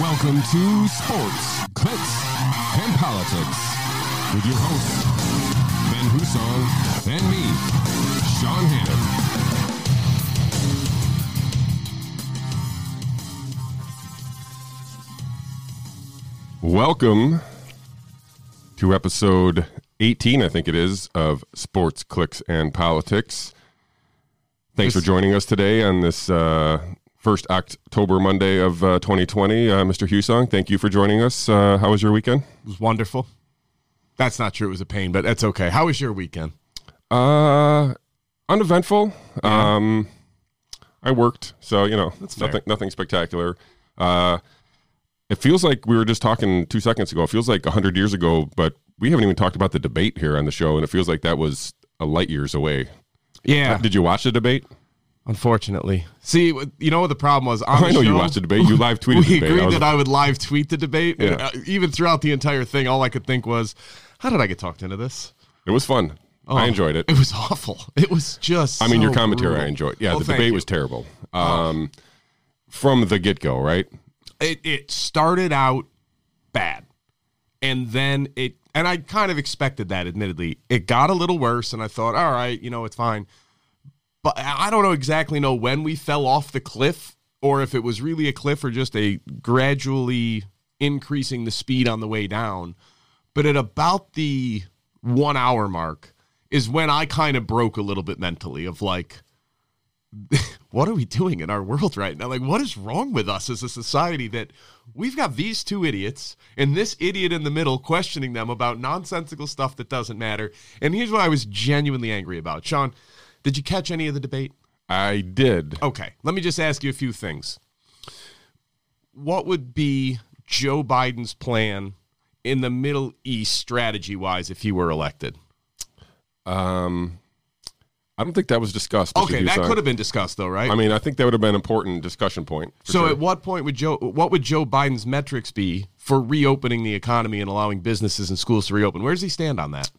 Welcome to Sports, Clicks, and Politics with your hosts, Ben Husong and me, Sean Hannon. Welcome to episode 18, I think it is, of Sports, Clicks, and Politics. Thanks for joining us today on this uh, first October Monday of uh, 2020. Uh, Mr. Husong, thank you for joining us. Uh, how was your weekend? It was wonderful. That's not true. It was a pain, but that's okay. How was your weekend? Uh, uneventful. Um, I worked, so you know, That's fair. nothing, nothing spectacular. Uh, it feels like we were just talking two seconds ago. It feels like hundred years ago, but we haven't even talked about the debate here on the show, and it feels like that was a light years away. Yeah, Did you watch the debate? Unfortunately. See, you know what the problem was? On I know you watched the debate. You live tweeted the We debate. I agreed was- that I would live tweet the debate. Yeah. uh, even throughout the entire thing, all I could think was, "How did I get talked into this?" It was fun. I enjoyed it. It was awful. It was just. I mean, your commentary brutal. I enjoyed. Yeah, Well, the debate you. was terrible. Um, from the get go, right? it, it started out bad and then it and i kind of expected that admittedly it got a little worse and i thought all right you know it's fine but i don't know exactly know when we fell off the cliff or if it was really a cliff or just a gradually increasing the speed on the way down but at about the one hour mark is when i kind of broke a little bit mentally of like what are we doing in our world right now? Like, what is wrong with us as a society that we've got these two idiots and this idiot in the middle questioning them about nonsensical stuff that doesn't matter? And here's what I was genuinely angry about. Sean, did you catch any of the debate? I did. Okay, let me just ask you a few things. What would be Joe Biden's plan in the Middle East strategy wise if he were elected? Um, I don't think that was discussed. Okay, that could have been discussed though, right? I mean, I think that would have been an important discussion point. So sure. at what point would Joe what would Joe Biden's metrics be for reopening the economy and allowing businesses and schools to reopen? Where does he stand on that?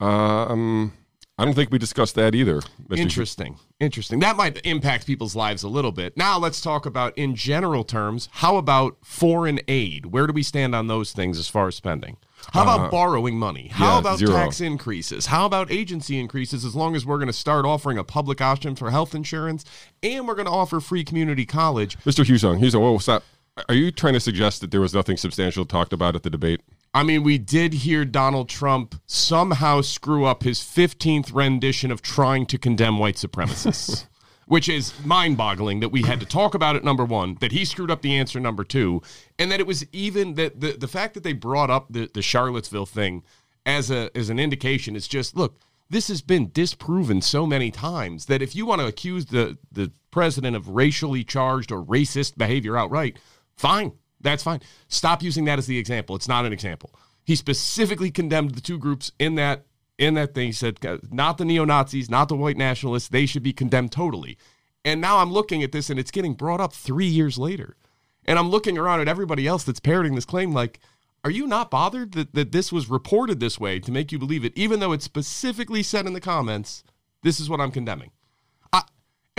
um, I don't think we discussed that either. Mr. Interesting. Interesting. That might impact people's lives a little bit. Now let's talk about in general terms, how about foreign aid? Where do we stand on those things as far as spending? How about borrowing money? How Uh, yeah, about zero. tax increases? How about agency increases as long as we're going to start offering a public option for health insurance and we're going to offer free community college? Mr. Husong, Husong, whoa, stop. Are you trying to suggest that there was nothing substantial talked about at the debate? I mean, we did hear Donald Trump somehow screw up his 15th rendition of trying to condemn white supremacists, which is mind boggling that we had to talk about it, number one, that he screwed up the answer, number two, and that it was even that the, the fact that they brought up the, the Charlottesville thing as, a, as an indication is just look, this has been disproven so many times that if you want to accuse the, the president of racially charged or racist behavior outright, fine. That's fine. Stop using that as the example. It's not an example. He specifically condemned the two groups in that in that thing. He said not the neo Nazis, not the white nationalists. They should be condemned totally. And now I'm looking at this, and it's getting brought up three years later. And I'm looking around at everybody else that's parroting this claim. Like, are you not bothered that, that this was reported this way to make you believe it, even though it's specifically said in the comments, this is what I'm condemning?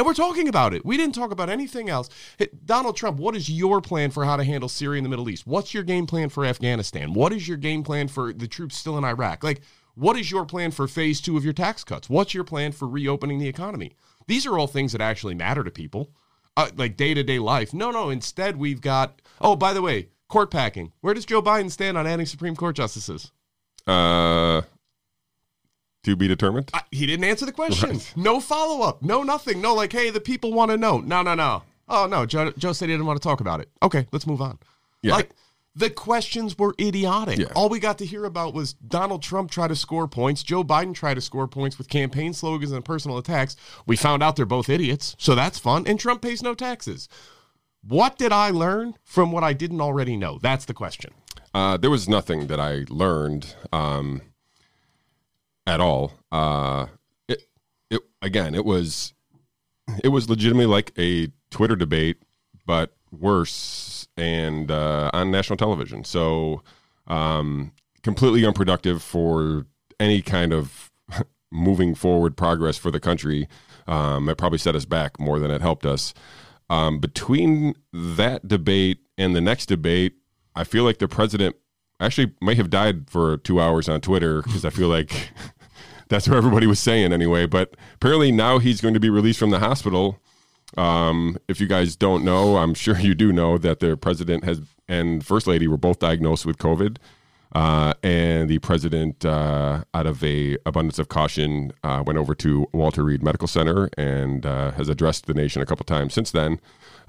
And we're talking about it. We didn't talk about anything else. Hey, Donald Trump, what is your plan for how to handle Syria and the Middle East? What's your game plan for Afghanistan? What is your game plan for the troops still in Iraq? Like, what is your plan for phase two of your tax cuts? What's your plan for reopening the economy? These are all things that actually matter to people, uh, like day to day life. No, no. Instead, we've got, oh, by the way, court packing. Where does Joe Biden stand on adding Supreme Court justices? Uh, to be determined. I, he didn't answer the question. No follow up. No nothing. No like, hey, the people want to know. No, no, no. Oh no, Joe, Joe said he didn't want to talk about it. Okay, let's move on. Yeah. Like the questions were idiotic. Yeah. All we got to hear about was Donald Trump try to score points, Joe Biden try to score points with campaign slogans and personal attacks. We found out they're both idiots, so that's fun. And Trump pays no taxes. What did I learn from what I didn't already know? That's the question. Uh, there was nothing that I learned um, at all. Uh, it, it again, it was it was legitimately like a Twitter debate, but worse and uh, on national television. So um, completely unproductive for any kind of moving forward progress for the country. Um, it probably set us back more than it helped us. um, between that debate and the next debate, I feel like the president actually might have died for two hours on Twitter because I feel like that's what everybody was saying anyway. But apparently now he's going to be released from the hospital. Um, if you guys don't know, I'm sure you do know that the president has and first lady were both diagnosed with COVID. Uh, and the president, uh, out of a abundance of caution, uh, went over to Walter Reed Medical Center and uh, has addressed the nation a couple times since then.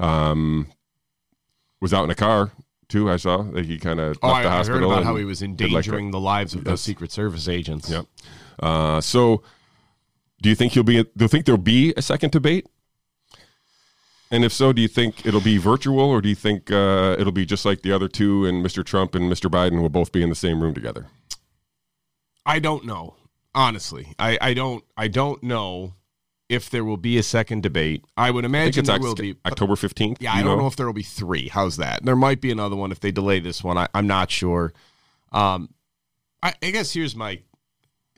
Um, was out in a car too. I saw that he kind of Oh, left I, the I heard hospital. about how he was did like endangering the lives of those Secret Service agents. Yep. Uh, so, do you think he'll be? Do you think there'll be a second debate? And if so, do you think it'll be virtual, or do you think uh, it'll be just like the other two, and Mr. Trump and Mr. Biden will both be in the same room together? I don't know. Honestly, I, I don't I don't know if there will be a second debate. I would imagine it's there will be. October fifteenth. Yeah, I don't know? if there will be three. How's that? There might be another one if they delay this one. I, I'm not sure. Um, I, I guess here's my.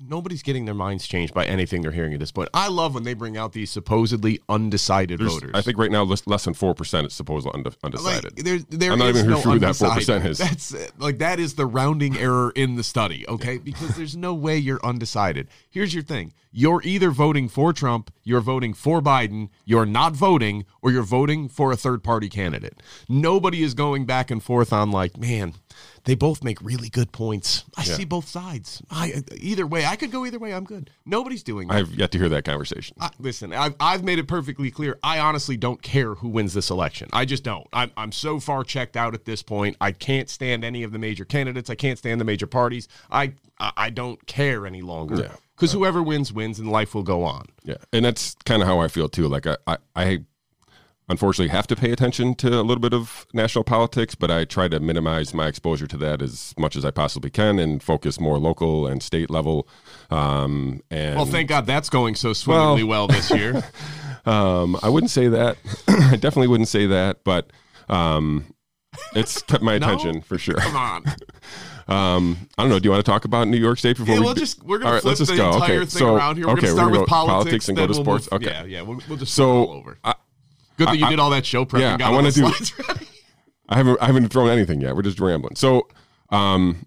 Nobody's getting their minds changed by anything they're hearing at this point. I love when they bring out these supposedly undecided There's- voters. I think right now less, less than four percent is supposedly unde- undecided. Like, there, there I'm not even no sure who that 4% undecided. is. That's like that is the rounding error in the study, okay? Because there's no way you're undecided. Here's your thing: you're either voting for Trump, you're voting for Biden, you're not voting, or you're voting for a third party candidate. Nobody is going back and forth on like, man, they both make really good points. I Yeah. see both sides. I either way, I could go either way. I'm good. Nobody's doing that. I have yet to hear that conversation. I, listen, I've, I've made it perfectly clear. I honestly don't care who wins this election. I just don't. I'm, I'm so far checked out at this point. I can't stand any of the major candidates. I can't stand the major parties. I I, I don't care any longer. Yeah. Because whoever wins, wins, and life will go on. Yeah, and that's kind of how I feel too. Like I, I, I unfortunately have to pay attention to a little bit of national politics, but I try to minimize my exposure to that as much as I possibly can and focus more local and state level. Um, and Well, thank God that's going so swimmingly well, this year. um, I wouldn't say that. I definitely wouldn't say that, but um, it's kept my No? attention for sure. Come on. Um, I don't know. Do you want to talk about New York State before Yeah, we? we'll just we're gonna All right, flip let's just the go. entire Okay, thing so- around here. We're okay, gonna we're start gonna with go politics, and go to we'll sports. move- Okay. Yeah, yeah. We'll, we'll just So, over. I- Good that you I- did all that show prep. yeah, I wanna do- ready. I haven't I haven't thrown anything yet. We're just rambling. So, um,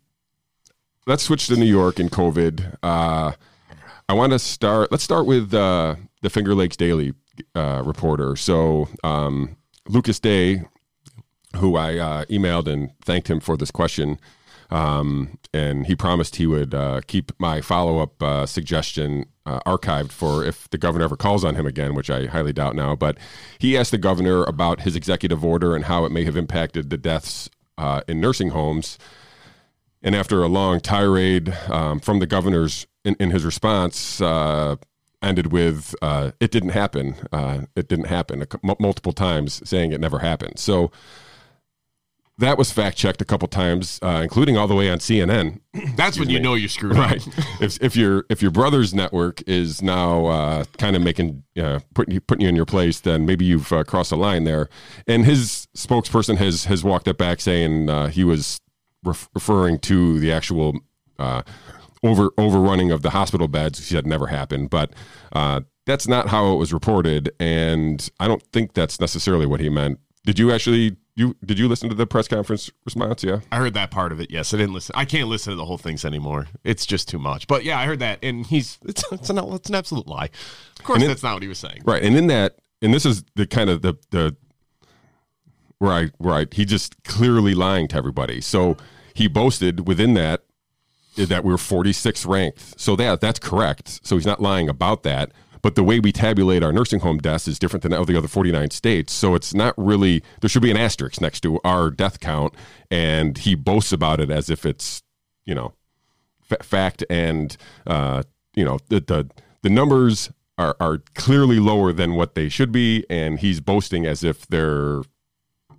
let's switch to New York and COVID. Uh, I want to start. Let's start with uh, the Finger Lakes Daily uh, reporter. So, um, Lucas Day, who I uh, emailed and thanked him for this question. Um, and he promised he would uh, keep my follow up uh, suggestion uh, archived for if the governor ever calls on him again, which I highly doubt now. But he asked the governor about his executive order and how it may have impacted the deaths uh, in nursing homes. And after a long tirade um, from the governor's in, in his response, uh, ended with uh, "It didn't happen. It didn't happen." multiple times, saying it never happened. So that was fact checked a couple times, uh, including all the way on CNN. That's when you me. know you're screwed Right. up. if if your if your brother's network is now uh, kind of making uh, putting you putting you in your place, then maybe you've uh, crossed a line there. And his spokesperson has has walked it back, saying uh, he was ref- referring to the actual uh, over overrunning of the hospital beds. He said never happened, but. Uh, that's not how it was reported, and I don't think that's necessarily what he meant. Did you actually you did you listen to the press conference response? Yeah. I heard that part of it. Yes, I didn't listen. I can't listen to the whole things anymore. It's just too much. But yeah, I heard that, and he's it's it's an it's an absolute lie. Of course, it- that's not what he was saying. Right, and in that, and this is the kind of the the where I where I he just clearly lying to everybody. So he boasted within that that we were 46th ranked. So that that's correct. So he's not lying about that. But the way we tabulate our nursing home deaths is different than all the other 49 states. So it's not really there should be an asterisk next to our death count, and he boasts about it as if it's you know fa- fact and uh, you know the the, the numbers are, are clearly lower than what they should be, and he's boasting as if they're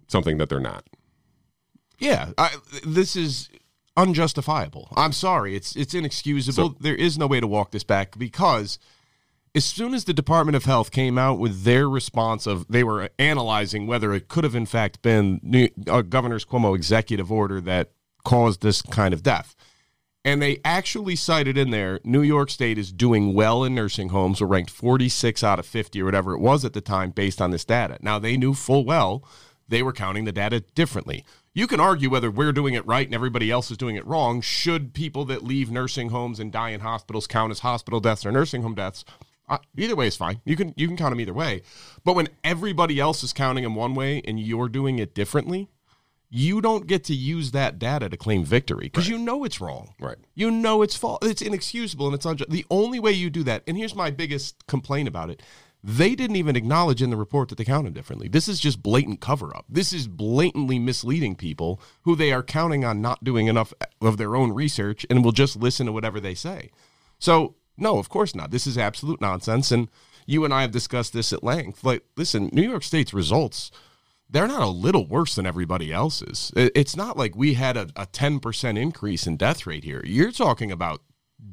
something that they're not. Yeah, I, this is unjustifiable. I'm sorry. It's it's inexcusable. So- there is no way to walk this back because as soon as the Department of Health came out with their response of they were analyzing whether it could have in fact been New, uh, Governor's Cuomo executive order that caused this kind of death. And they actually cited in there New York State is doing well in nursing homes. We're ranked 46 out of 50 or whatever it was at the time based on this data. Now, they knew full well they were counting the data differently. You can argue whether we're doing it right and everybody else is doing it wrong. Should people that leave nursing homes and die in hospitals count as hospital deaths or nursing home deaths? Uh, either way is fine. You can you can count them either way. But when everybody else is counting them one way and you're doing it differently, you don't get to use that data to claim victory because right. you know it's wrong. Right. You know it's false. It's inexcusable and it's unjust. The only way you do that, and here's my biggest complaint about it. They didn't even acknowledge in the report that they counted differently. This is just blatant cover up. This is blatantly misleading people who they are counting on not doing enough of their own research and will just listen to whatever they say. So, no, of course not. This is absolute nonsense. And you and I have discussed this at length. Like, listen, New York State's results they're not a little worse than everybody else's. It's not like we had a, a 10% increase in death rate here. You're talking about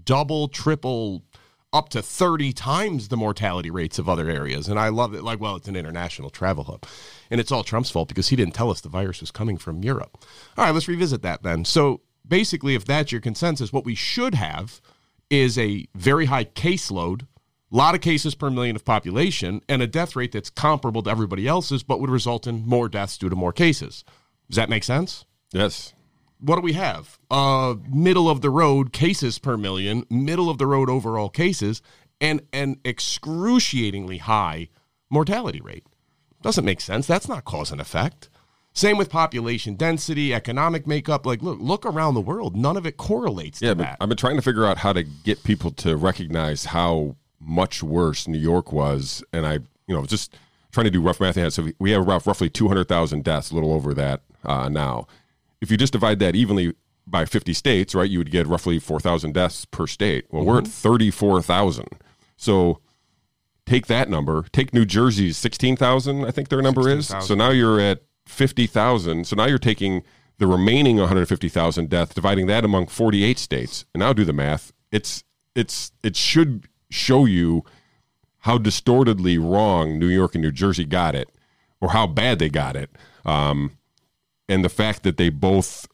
double, triple, up to 30 times the mortality rates of other areas. And I love it. Like, well, it's an international travel hub. And it's all Trump's fault because he didn't tell us the virus was coming from Europe. All right, let's revisit that then. So basically, if that's your consensus, what we should have is a very high caseload a lot of cases per million of population, and a death rate that's comparable to everybody else's, but would result in more deaths due to more cases. Does that make sense? Yes. What do we have? Uh, middle of the road cases per million, middle of the road overall cases, and an excruciatingly high mortality rate. Doesn't make sense. That's not cause and effect. Same with population density, economic makeup. Like, look, look around the world. None of it correlates. Yeah, but that. I've been trying to figure out how to get people to recognize how much worse New York was, and I, you know, just trying to do rough math. So we have roughly 200,000 deaths, a little over that uh, now. If you just divide that evenly by 50 states, right, you would get roughly 4,000 deaths per state. Well, mm-hmm. we're at mm-hmm. 34,000. So take that number, take New Jersey's 16,000, I think their number 16, is. So now you're at 50,000. So now you're taking the remaining 150,000 deaths, dividing that among 48 states. And now do the math. It's it's it should show you how distortedly wrong New York and New Jersey got it, or how bad they got it, um, and the fact that they both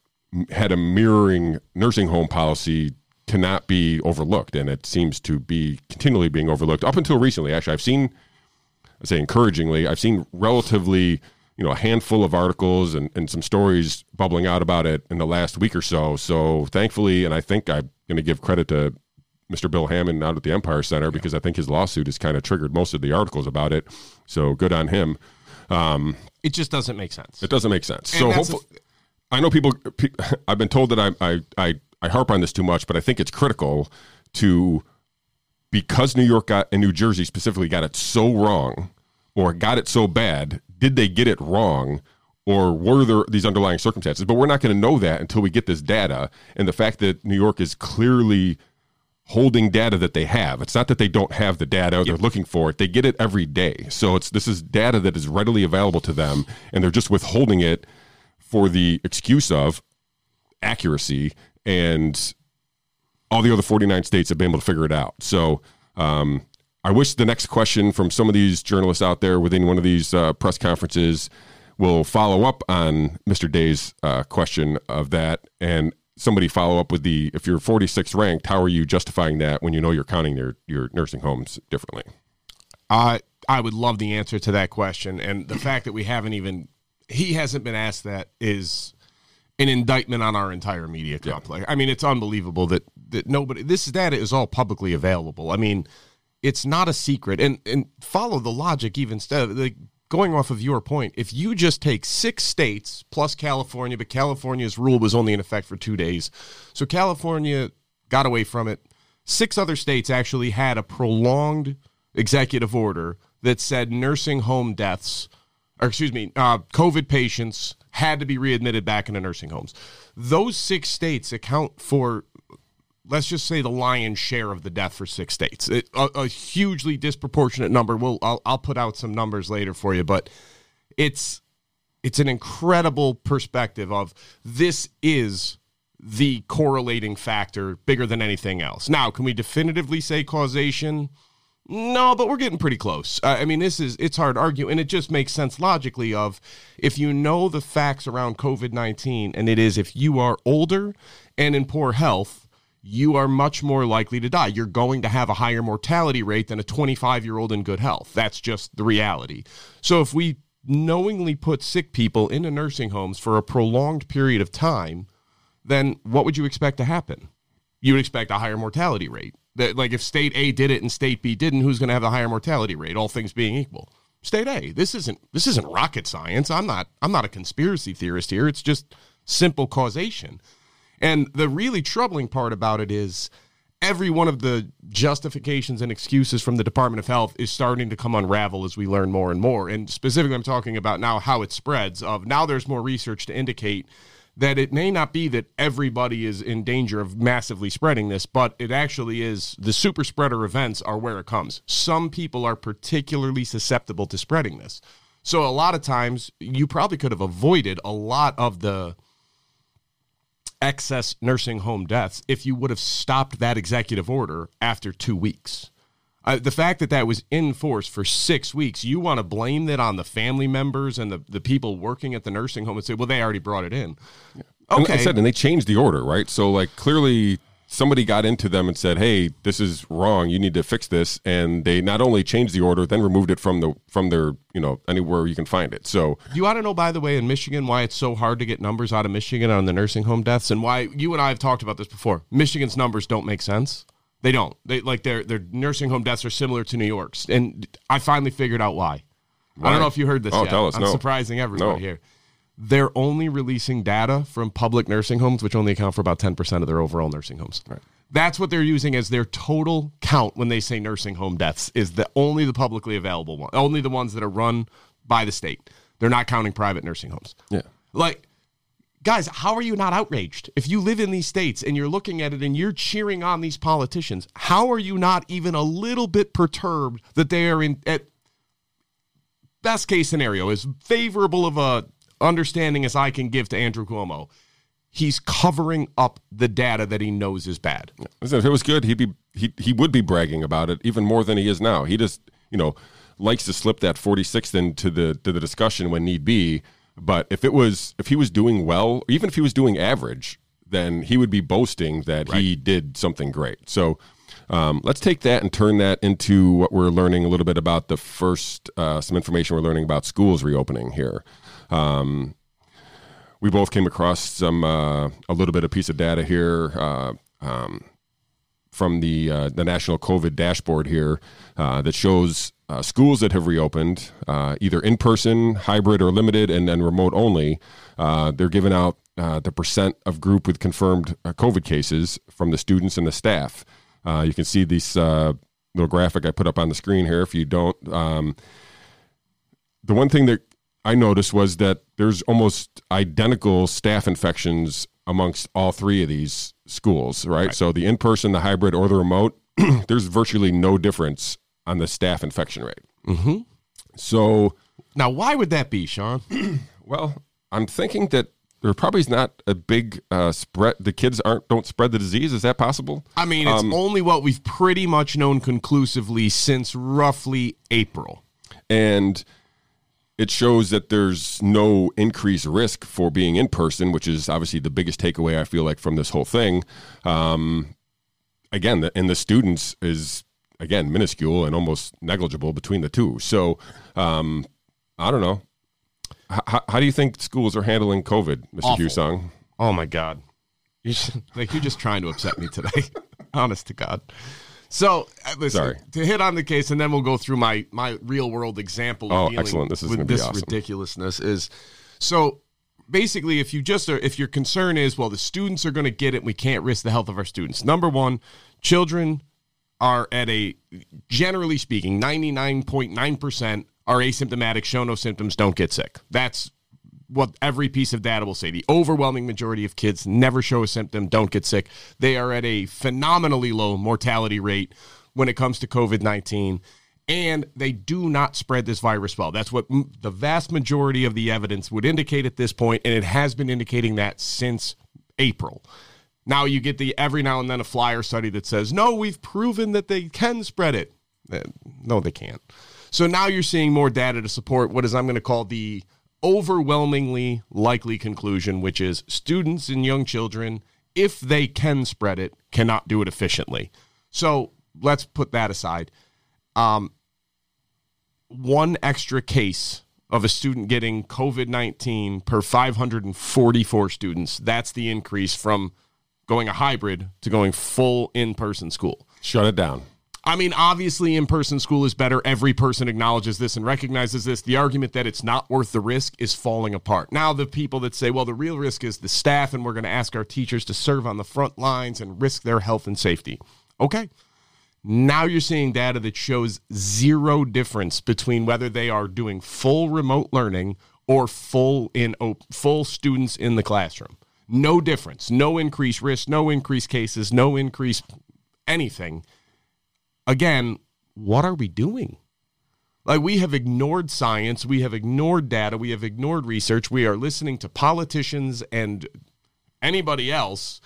had a mirroring nursing home policy cannot be overlooked, and it seems to be continually being overlooked up until recently. Actually, I've seen, I say encouragingly, I've seen relatively, you know, a handful of articles and, and some stories bubbling out about it in the last week or so. So thankfully, and I think I'm going to give credit to Mr. Bill Hammond out at the Empire Center because I think his lawsuit has kind of triggered most of the articles about it. So good on him. Um, it just doesn't make sense. It doesn't make sense. And so hopefully, I know people. I've been told that I, I I I harp on this too much, but I think it's critical to because New York got and New Jersey specifically got it so wrong or got it so bad. Did they get it wrong? or were there these underlying circumstances? But we're not going to know that until we get this data. And the fact that New York is clearly holding data that they have. It's not that they don't have the data or they're looking for it. They get it every day. So it's this is data that is readily available to them and they're just withholding it for the excuse of accuracy and all the other 49 states have been able to figure it out. So um, I wish the next question from some of these journalists out there within one of these uh, press conferences will follow up on Mr. Day's uh, question of that and somebody follow up with the if you're 46th ranked, how are you justifying that when you know you're counting your your nursing homes differently? I I would love the answer to that question, and the fact that we haven't even he hasn't been asked that is an indictment on our entire media complex. Yeah. I mean, it's unbelievable that that nobody this data is all publicly available. I mean, it's not a secret, and and follow the logic even instead. Like going off of your point, if you just take six states plus California, but California's rule was only in effect for two days. So California got away from it. Six other states actually had a prolonged executive order that said nursing home deaths, or excuse me, uh, COVID patients had to be readmitted back into nursing homes. Those six states account for let's just say the lion's share of the death for six states. It, a, a, hugely disproportionate number. We'll I'll, I'll put out some numbers later for you, but it's it's an incredible perspective of this is the correlating factor bigger than anything else. Now, can we definitively say causation? No, but we're getting pretty close. Uh, I mean, this is it's hard to argue, and it just makes sense logically. Of if you know the facts around COVID nineteen, and it is if you are older and in poor health, you are much more likely to die. You're going to have a higher mortality rate than a 25 year old in good health. That's just the reality. So if we knowingly put sick people into nursing homes for a prolonged period of time, then what would you expect to happen? You would expect a higher mortality rate. That like if state A did it and state B didn't, who's going to have the higher mortality rate? All things being equal, state A. This isn't this isn't rocket science. I'm not I'm not a conspiracy theorist here. It's just simple causation. And the really troubling part about it is every one of the justifications and excuses from the Department of Health is starting to come unravel as we learn more and more. And specifically, I'm talking about now how it spreads. Of now, there's more research to indicate that it may not be that everybody is in danger of massively spreading this, but it actually is the super spreader events are where it comes. Some people are particularly susceptible to spreading this. So a lot of times you probably could have avoided a lot of the excess nursing home deaths if you would have stopped that executive order after two weeks. Uh, the fact that that was in force for six weeks, you want to blame that on the family members and the, the people working at the nursing home and say, well, they already brought it in. Okay. Like I said, and they changed the order, right? So, like, clearly somebody got into them and said, "Hey, this is wrong. You need to fix this." And they not only changed the order, then removed it from the from their you know anywhere you can find it. So you ought to know, by the way, in Michigan, why it's so hard to get numbers out of Michigan on the nursing home deaths, and why you and I have talked about this before. Michigan's numbers don't make sense. They don't. They like their their nursing home deaths are similar to New York's, and I finally figured out why. why? I don't know if you heard this. Oh, yet. tell us. I'm no. surprising everybody No. here. They're only releasing data from public nursing homes, which only account for about 10% of their overall nursing homes. Right. That's what they're using as their total count when they say nursing home deaths is the only the publicly available one, only the ones that are run by the state. They're not counting private nursing homes. Yeah. Like, guys, how are you not outraged? If you live in these states and you're looking at it and you're cheering on these politicians, how are you not even a little bit perturbed that they are in at best case scenario, as favorable of a understanding as I can give to Andrew Cuomo? He's covering up the data that he knows is bad. If it was good, he'd be he he would be bragging about it even more than he is now. He just you know likes to slip that 46th into the to the discussion when need be. But if it was if he was doing well, even if he was doing average, then he would be boasting that he did something great. So. Um, let's take that and turn that into what we're learning a little bit about the first, uh, some information we're learning about schools reopening here. Um, we both came across some uh, a little bit of piece of data here uh, um, from the uh, the national COVID dashboard here uh, that shows uh, schools that have reopened uh, either in person, hybrid, or limited, and then remote only. They're giving out the percent of group with confirmed COVID cases from the students and the staff. You can see this little graphic I put up on the screen here. If you don't, um, the one thing that I noticed was that there's almost identical staff infections amongst all three of these schools, right? So the in person, the hybrid, or the remote, there's virtually no difference on the staff infection rate. Mm-hmm. So, Now, why would that be, Sean? well, I'm thinking that there probably is not a big uh, spread. The kids aren't don't spread the disease. Is that possible? I mean, it's Um, only what we've pretty much known conclusively since roughly April. and it shows that there's no increased risk for being in person, which is obviously the biggest takeaway I feel like from this whole thing. Um, again, the, and the students is again minuscule and almost negligible between the two. So um, I don't know. H- how do you think schools are handling COVID, Mr. Awful. Husong? Oh my God, you should, like you're just trying to upset me today. Honest to God. So uh, listen, Sorry. to hit on the case, and then we'll go through my my real world example. Of Oh, dealing excellent. This is with this awesome. ridiculousness. Is so basically, if you just are, if your concern is, well, the students are going to get it, we can't risk the health of our students. Number one, children are at a generally speaking, ninety nine point nine percent are asymptomatic, show no symptoms, don't get sick. That's what every piece of data will say. The overwhelming majority of kids never show a symptom, don't get sick. They are at a phenomenally low mortality rate when it comes to COVID 19. And they do not spread this virus well. That's what m- the vast majority of the evidence would indicate at this point, and it has been indicating that since April. Now you get the every now and then a flyer study that says, no, we've proven that they can spread it. Eh, No, they can't. So now you're seeing more data to support what is I'm going to call the overwhelmingly likely conclusion, which is students and young children if they can spread it, cannot do it efficiently. So let's put that aside. Um, one extra case of a student getting COVID 19 per 544 students. That's the increase from going a hybrid to going full in person school. Shut it down. I mean, obviously, in person school is better. Every person acknowledges this and recognizes this. The argument that it's not worth the risk is falling apart. Now, the people that say, well, the real risk is the staff, and we're going to ask our teachers to serve on the front lines and risk their health and safety. Okay. Now you're seeing data that shows zero difference between whether they are doing full remote learning or full in full students in the classroom. No difference. No increased risk, no increased cases, no increased anything again, what are we doing? Like, we have ignored science, we have ignored data, we have ignored research, we are listening to politicians and anybody else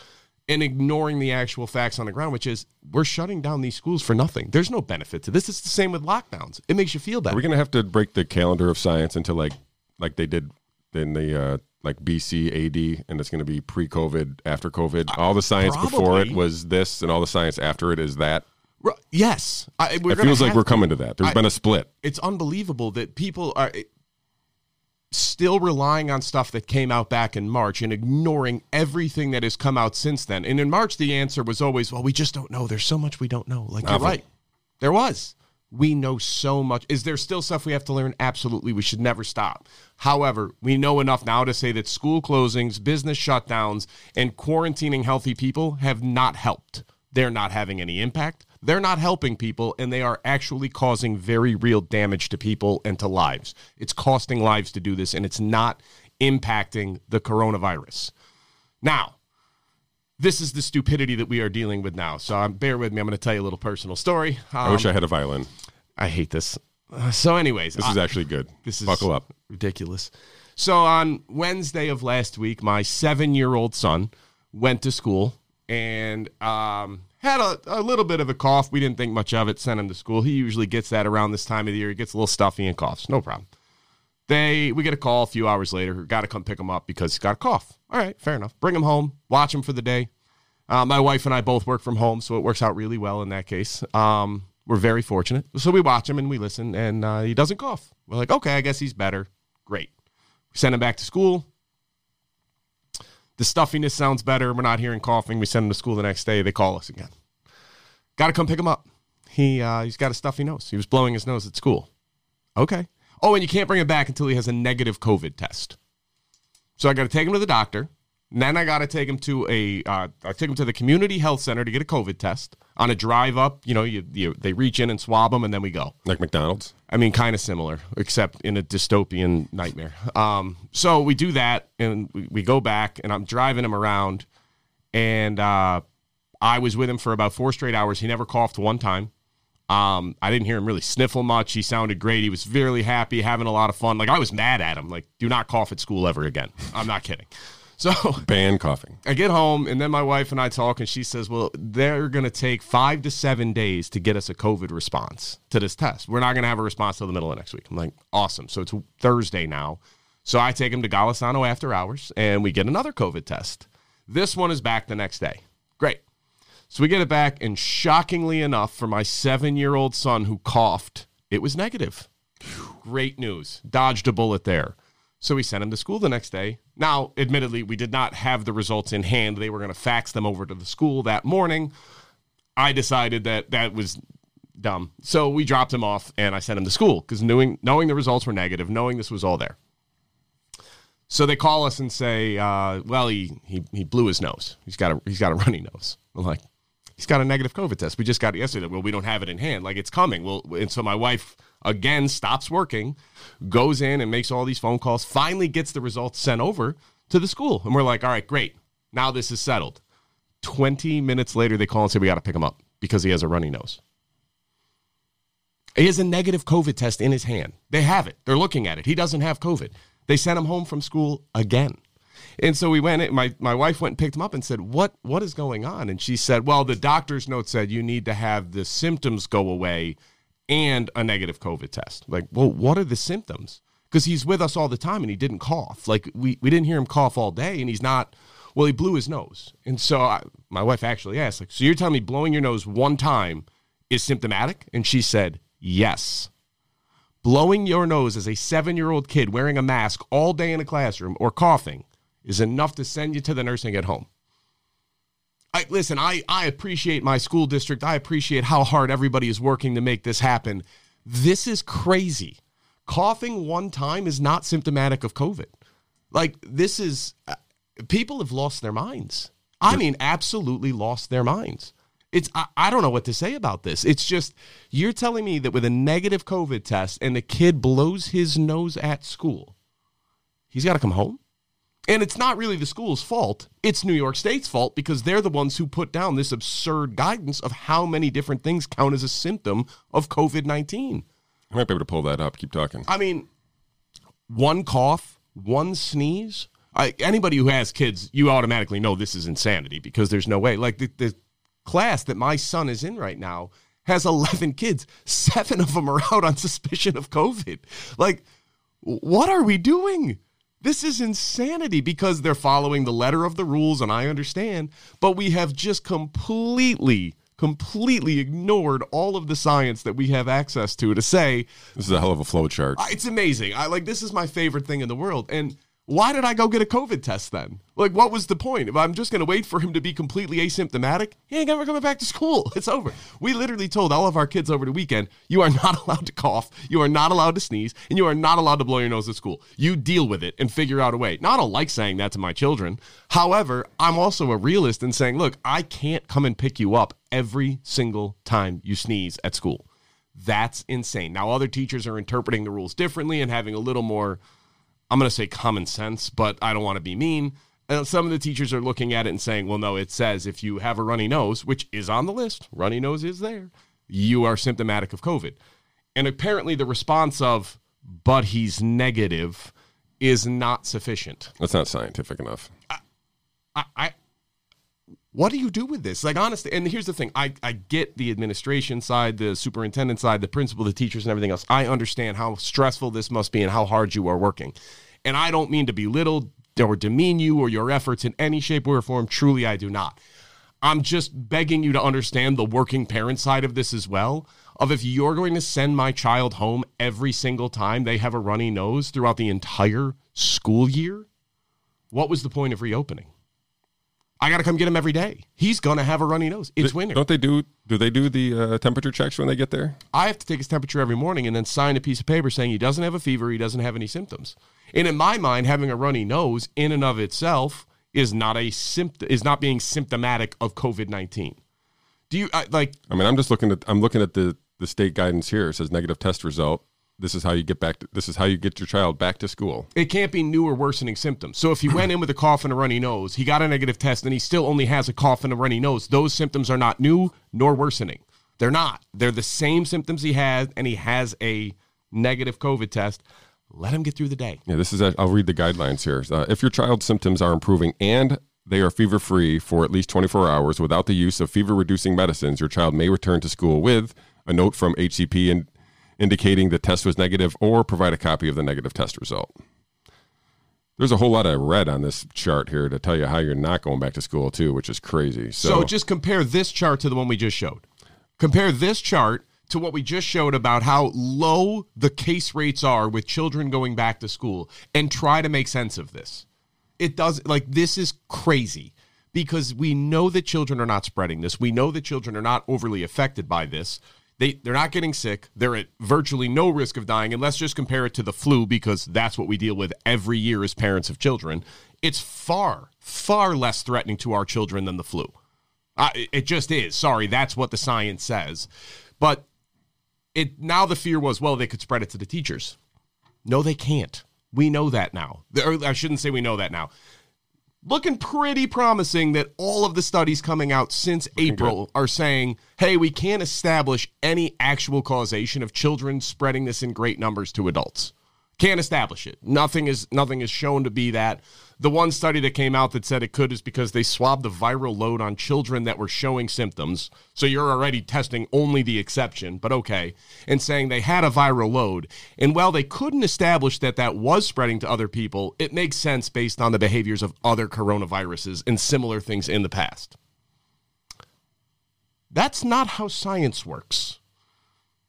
and ignoring the actual facts on the ground, which is we're shutting down these schools for nothing. There's no benefit to this. It's the same with lockdowns. It makes you feel better. Are going to have to break the calendar of science into like like they did in the uh, like BC AD, and it's going to be pre-COVID, after COVID. All the science Probably. before it was this, and all the science after it is that. Yes, I, we're It feels like we're to. coming to that. There's I- been a split. It's unbelievable that people are eh, still relying on stuff that came out back in March and ignoring everything that has come out since then. And in March, the answer was always, "Well, we just don't know. There's so much we don't know." Like you're right, there was. We know so much. Is there still stuff we have to learn? Absolutely. We should never stop. However, we know enough now to say that school closings, business shutdowns, and quarantining healthy people have not helped. They're not having any impact. They're not helping people, and they are actually causing very real damage to people and to lives. It's costing lives to do this, and it's not impacting the coronavirus. Now, this is the stupidity that we are dealing with now. So um, bear with me. I'm going to tell you a little personal story. I Um, wish I had a violin. I hate this. Uh, so, anyways, This I- is actually good. this is buckle up. ridiculous. So on Wednesday of last week, my seven-year-old son went to school and um, had a, a little bit of a cough. We didn't think much of it. Sent him to school. He usually gets that around this time of the year. He gets a little stuffy and coughs. No problem. They we get a call a few hours later. Got to come pick him up because he's got a cough. All right, fair enough. Bring him home. Watch him for the day. Uh, my wife and I both work from home, so it works out really well in that case. Um, we're very fortunate. So we watch him and we listen, and uh, he doesn't cough. We're like, okay, I guess he's better. Great. We send him back to school. The stuffiness sounds better. We're not hearing coughing. We send him to school the next day. They call us again. Got to come pick him up. He uh, he's got a stuffy nose. He was blowing his nose at school. Okay. Oh, and you can't bring him back until he has a negative COVID test. So I got to take him to the doctor. And then I got to take him to a. Uh, I take him to the community health center to get a COVID test. On a drive up, you know, you, you they reach in and swab him, and then we go. Like McDonald's. I mean, kind of similar, except in a dystopian nightmare. Um, so we do that, and we, we go back, and I'm driving him around, and uh, I was with him for about four straight hours. He never coughed one time. Um, I didn't hear him really sniffle much. He sounded great. He was really happy, having a lot of fun. Like I was mad at him. Like, do not cough at school ever again. I'm not kidding. So Ban coughing. I get home and then my wife and I talk and she says, "Well, they're going to take 5 to 7 days to get us a COVID response to this test. We're not going to have a response till the middle of next week." I'm like, "Awesome." So it's Thursday now. So I take him to Golisano after hours and we get another COVID test. This one is back the next day. Great. So we get it back and shockingly enough for my 7-year-old son who coughed, it was negative. Great news. Dodged a bullet there. So we sent him to school the next day. Now, admittedly, we did not have the results in hand. They were going to fax them over to the school that morning. I decided that that was dumb. So we dropped him off and I sent him to school because knowing, knowing the results were negative, knowing this was all there. So they call us and say, uh, well, he, he, he blew his nose. He's got a, he's got a runny nose. I'm like, he's got a negative COVID test. We just got it yesterday. Well, we don't have it in hand. Like it's coming. Well, and so my wife again stops working, goes in and makes all these phone calls, finally gets the results sent over to the school. And we're like, all right, great. Now this is settled. 20 minutes later, they call and say, we got to pick him up because he has a runny nose. He has a negative COVID test in his hand. They have it. They're looking at it. He doesn't have COVID. They sent him home from school again. And so we went, my, my wife went and picked him up and said, what, what is going on? And she said, well, the doctor's note said you need to have the symptoms go away and a negative COVID test. Like, well, what are the symptoms? Because he's with us all the time and he didn't cough. Like, we, we didn't hear him cough all day and he's not Well, he blew his nose. And so I, my wife actually asked, like, so you're telling me blowing your nose one time is symptomatic? And she said, yes. Blowing your nose as a seven year old kid wearing a mask all day in a classroom or coughing is enough to send you to the nursing at home. I, listen, I, I appreciate my school district. I appreciate how hard everybody is working to make this happen. This is crazy. Coughing one time is not symptomatic of COVID. Like, this is, uh, people have lost their minds. I mean, absolutely lost their minds. It's, I, I don't know what to say about this. It's just, you're telling me that with a negative COVID test and the kid blows his nose at school, he's got to come home? And it's not really the school's fault. It's New York State's fault because they're the ones who put down this absurd guidance of how many different things count as a symptom of COVID 19. I might be able to pull that up. Keep talking. I mean, one cough, one sneeze. I, anybody who has kids, you automatically know this is insanity because there's no way. Like the, the class that my son is in right now has 11 kids, seven of them are out on suspicion of COVID. Like, what are we doing? This is insanity because they're following the letter of the rules, and I understand, but we have just completely, completely ignored all of the science that we have access to to say This is a hell of a flow chart. "Uh, it's amazing. I like this is my favorite thing in the world. And why did I go get a COVID test then? Like, what was the point? If I'm just going to wait for him to be completely asymptomatic, he ain't ever coming back to school. It's over. We literally told all of our kids over the weekend, you are not allowed to cough, you are not allowed to sneeze, and you are not allowed to blow your nose at school. You deal with it and figure out a way. Now, I don't like saying that to my children. However, I'm also a realist in saying, look, I can't come and pick you up every single time you sneeze at school. That's insane. Now, other teachers are interpreting the rules differently and having a little more I'm going to say common sense, but I don't want to be mean. And some of the teachers are looking at it and saying, well, no, it says if you have a runny nose, which is on the list, runny nose is there, you are symptomatic of COVID. And apparently the response of, but he's negative is not sufficient. That's not scientific enough. I, I what do you do with this? Like honestly, and here's the thing: I I get the administration side, the superintendent side, the principal, the teachers, and everything else. I understand how stressful this must be and how hard you are working. And I don't mean to belittle or demean you or your efforts in any shape or form. Truly, I do not. I'm just begging you to understand the working parent side of this as well. Of if you're going to send my child home every single time they have a runny nose throughout the entire school year, what was the point of reopening? I got to come get him every day. He's going to have a runny nose. It's winter. Don't they do? Do they do the uh, temperature checks when they get there? I have to take his temperature every morning and then sign a piece of paper saying he doesn't have a fever, he doesn't have any symptoms. And in my mind, having a runny nose in and of itself is not a symptom is not being symptomatic of COVID nineteen. Do you I, like? I mean, I'm just looking at. I'm looking at the the state guidance here. It says negative test result. This is how you get back. To, this is how you get your child back to school. It can't be new or worsening symptoms. So if he went in with a cough and a runny nose, he got a negative test, and he still only has a cough and a runny nose. Those symptoms are not new nor worsening. They're not. They're the same symptoms he has, and he has a negative COVID test. Let him get through the day. Yeah, this is. A, I'll read the guidelines here. Uh, if your child's symptoms are improving and they are fever free for at least 24 hours without the use of fever reducing medicines, your child may return to school with a note from HCP and indicating the test was negative or provide a copy of the negative test result. There's a whole lot of red on this chart here to tell you how you're not going back to school too, which is crazy. So, So just compare this chart to the one we just showed. Compare this chart to what we just showed about how low the case rates are with children going back to school and try to make sense of this. It does like this is crazy because we know that children are not spreading this. We know that children are not overly affected by this. They they're not getting sick. They're at virtually no risk of dying. And let's just compare it to the flu because that's what we deal with every year as parents of children. It's far far less threatening to our children than the flu. Uh, it- just is. Sorry, that's what the science says. But it now the fear was well they could spread it to the teachers. No, they can't. We know that now. I shouldn't say we know that now. Looking pretty promising that all of the studies coming out since April are saying, hey, we can't establish any actual causation of children spreading this in great numbers to adults. Can't establish it. Nothing is nothing is shown to be that. The one study that came out that said it could is because they swabbed the viral load on children that were showing symptoms. So you're already testing only the exception, but okay, and saying they had a viral load. And while they couldn't establish that that was spreading to other people, it makes sense based on the behaviors of other coronaviruses and similar things in the past. That's not how science works.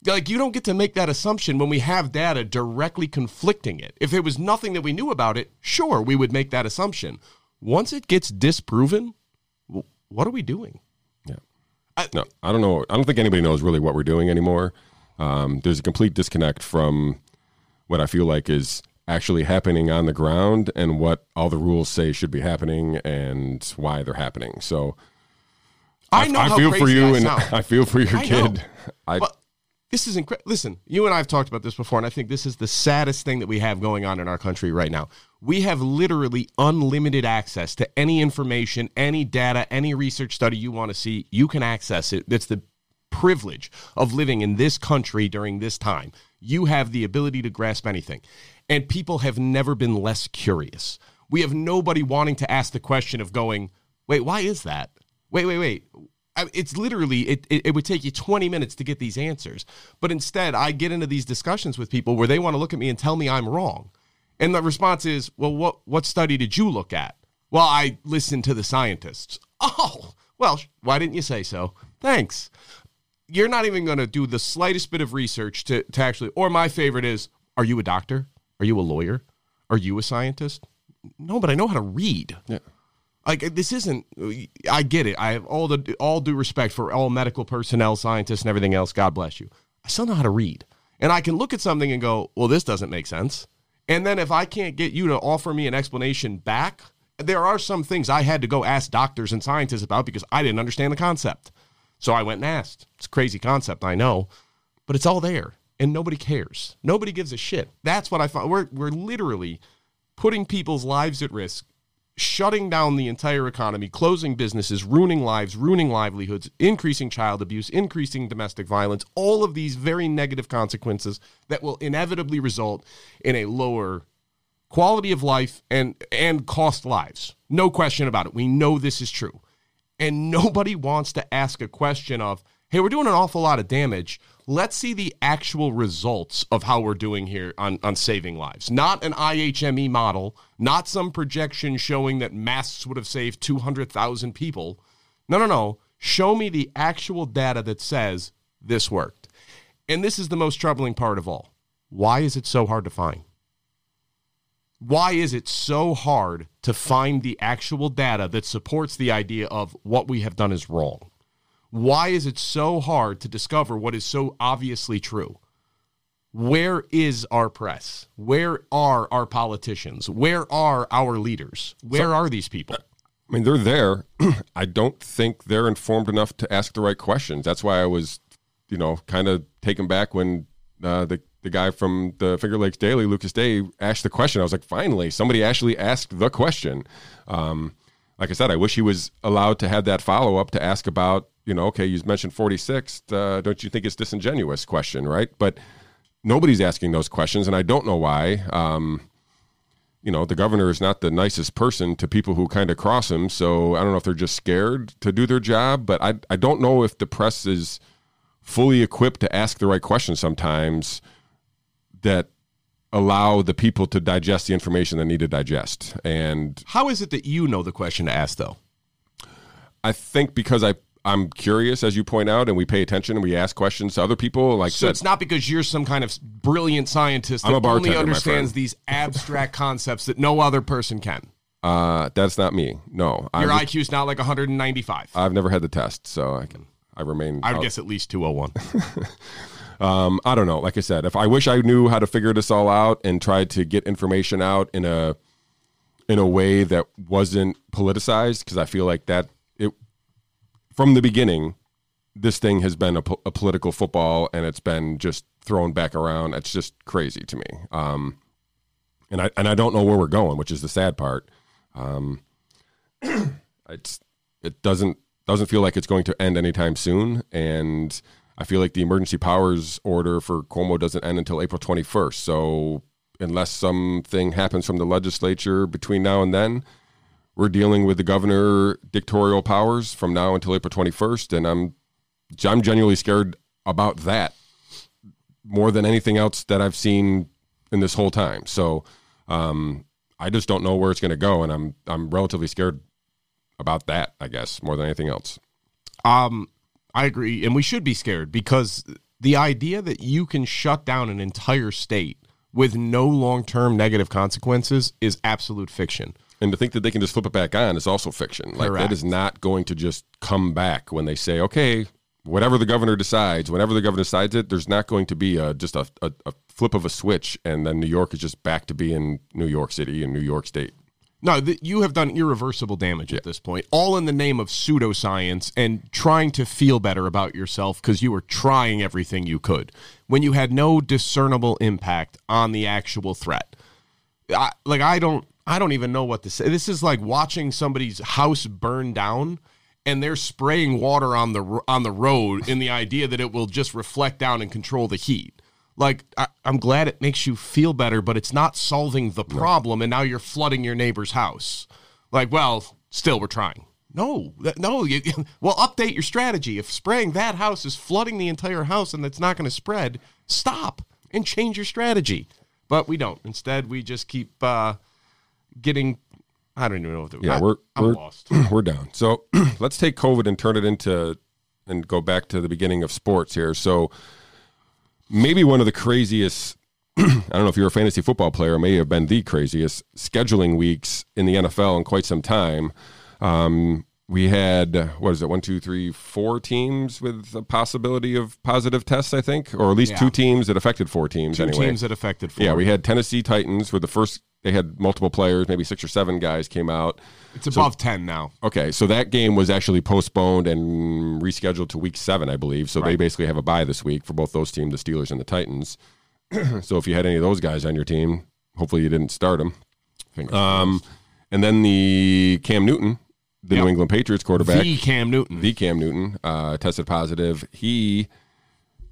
Like, you don't get to make that assumption when we have data directly conflicting it. If it was nothing that we knew about it, sure, we would make that assumption. Once it gets disproven, what are we doing? Yeah. I, no, I don't know. I don't think anybody knows really what we're doing anymore. Um, there's a complete disconnect from what I feel like is actually happening on the ground and what all the rules say should be happening and why they're happening. So I know. I, feel for you, and I feel for your I kid. I, but this is incredible. Listen, you and I have talked about this before, and I think this is the saddest thing that we have going on in our country right now. We have literally unlimited access to any information, any data, any research study you want to see. You can access it. That's the privilege of living in this country during this time. You have the ability to grasp anything. And people have never been less curious. We have nobody wanting to ask the question of going, wait, why is that? Wait, wait, wait. It's literally it, it, it. would take you 20 minutes to get these answers, but instead, I get into these discussions with people where they want to look at me and tell me I'm wrong, and the response is, "Well, what what study did you look at?" Well, I listened to the scientists. Oh, well, why didn't you say so? Thanks. You're not even going to do the slightest bit of research to, to actually. Or my favorite is, "Are you a doctor? Are you a lawyer? Are you a scientist?" No, but I know how to read. Yeah. Like uh, this isn't. Uh, I get it. I have all the all due respect for all medical personnel, scientists, and everything else. God bless you. I still know how to read, and I can look at something and go, "Well, this doesn't make sense." And then if I can't get you to offer me an explanation back, there are some things I had to go ask doctors and scientists about because I didn't understand the concept. So I went and asked. It's a crazy concept, I know, but it's all there, and nobody cares. Nobody gives a shit. That's what I find. We're we're literally putting people's lives at risk shutting down the entire economy, closing businesses, ruining lives, ruining livelihoods, increasing child abuse, increasing domestic violence, all of these very negative consequences that will inevitably result in a lower quality of life and and cost lives. No question about it. We know this is true. And nobody wants to ask a question of, "Hey, we're doing an awful lot of damage let's see the actual results of how we're doing here on, on saving lives. Not an IHME model, not some projection showing that masks would have saved 200,000 people. No, no, no. Show me the actual data that says this worked. And this is the most troubling part of all. Why is it so hard to find? Why is it so hard to find the actual data that supports the idea of what we have done is wrong? Why is it so hard to discover what is so obviously true? Where is our press? Where are our politicians? Where are our leaders? Where so, are these people? I mean, they're there. I don't think they're informed enough to ask the right questions. That's why I was, you know, kind of taken back when uh, the the guy from the Finger Lakes Daily, Lucas Day, asked the question. I was like, finally, somebody actually asked the question. Um, like I said, I wish he was allowed to have that follow up to ask about you know, okay, you mentioned 46th. Uh, don't you think it's disingenuous question, right? But nobody's asking those questions, and I don't know why. Um, you know, the governor is not the nicest person to people who kind of cross him. So I don't know if they're just scared to do their job, but I, I don't know if the press is fully equipped to ask the right questions sometimes that allow the people to digest the information they need to digest. And how is it that you know the question to ask, though? I think because I I'm curious, as you point out, and we pay attention and we ask questions to other people. Like, so it's not because you're some kind of brilliant scientist that only understands these abstract concepts that no other person can. Uh, that's not me. No, your I'm, IQ's not like 195. I've never had the test, so I can. I remain. I would guess at least 201. um, I don't know. Like I said, if I wish I knew how to figure this all out and tried to get information out in a in a way that wasn't politicized, because I feel like that it from the beginning, this thing has been a, po- a, political football and it's been just thrown back around. It's just crazy to me. Um, and I and I don't know where we're going, which is the sad part. Um, it's it doesn't doesn't feel like it's going to end anytime soon, and I feel like the emergency powers order for Cuomo doesn't end until April twenty first. So unless something happens from the legislature between now and then, we're dealing with the governor dictatorial powers from now until April 21st, and I'm I'm genuinely scared about that more than anything else that I've seen in this whole time. So um, I just don't know where it's going to go, and I'm I'm relatively scared about that. I guess more than anything else. Um, I agree, and we should be scared because the idea that you can shut down an entire state with no long-term negative consequences is absolute fiction. And to think that they can just flip it back on is also fiction. Like Correct. that is not going to just come back when they say, okay, whatever the governor decides, whenever the governor decides it, there's not going to be a, just a, a, a flip of a switch, and then New York is just back to being New York City and New York State. No, th- you have done irreversible damage at this point, all in the name of pseudoscience and trying to feel better about yourself because you were trying everything you could when you had no discernible impact on the actual threat. I, like I don't, I don't even know what to say. This is like watching somebody's house burn down, and they're spraying water on the on the road in the idea that it will just reflect down and control the heat. Like I, I'm glad it makes you feel better, but it's not solving the problem. And now you're flooding your neighbor's house. Like, well, still we're trying. No, that- no. You, well, update your strategy. If spraying that house is flooding the entire house and it's not going to spread, stop and change your strategy. But we don't. Instead, we just keep uh, getting. I don't even know what the. Yeah, I, we're I'm we're, lost. we're down. So let's take COVID and turn it into and go back to the beginning of sports here. So maybe one of the craziest. I don't know if you're a fantasy football player. May have been the craziest scheduling weeks in the NFL in quite some time. Um, we had what is it? One, two, three, four teams with a possibility of positive tests. I think, or at least Yeah. two teams that affected four teams. Two anyway, teams that affected. four yeah, we had Tennessee Titans were the first. They had multiple players, maybe six or seven guys came out. It's above ten now. Okay, so that game was actually postponed and rescheduled to week seven, I believe. So they basically have a bye this week for both those teams, the Steelers and the Titans. so if you had any of those guys on your team, hopefully you didn't start them. Um, and then the Cam Newton, the Yep. New England Patriots quarterback, The Cam Newton. the Cam Newton, uh, tested positive. He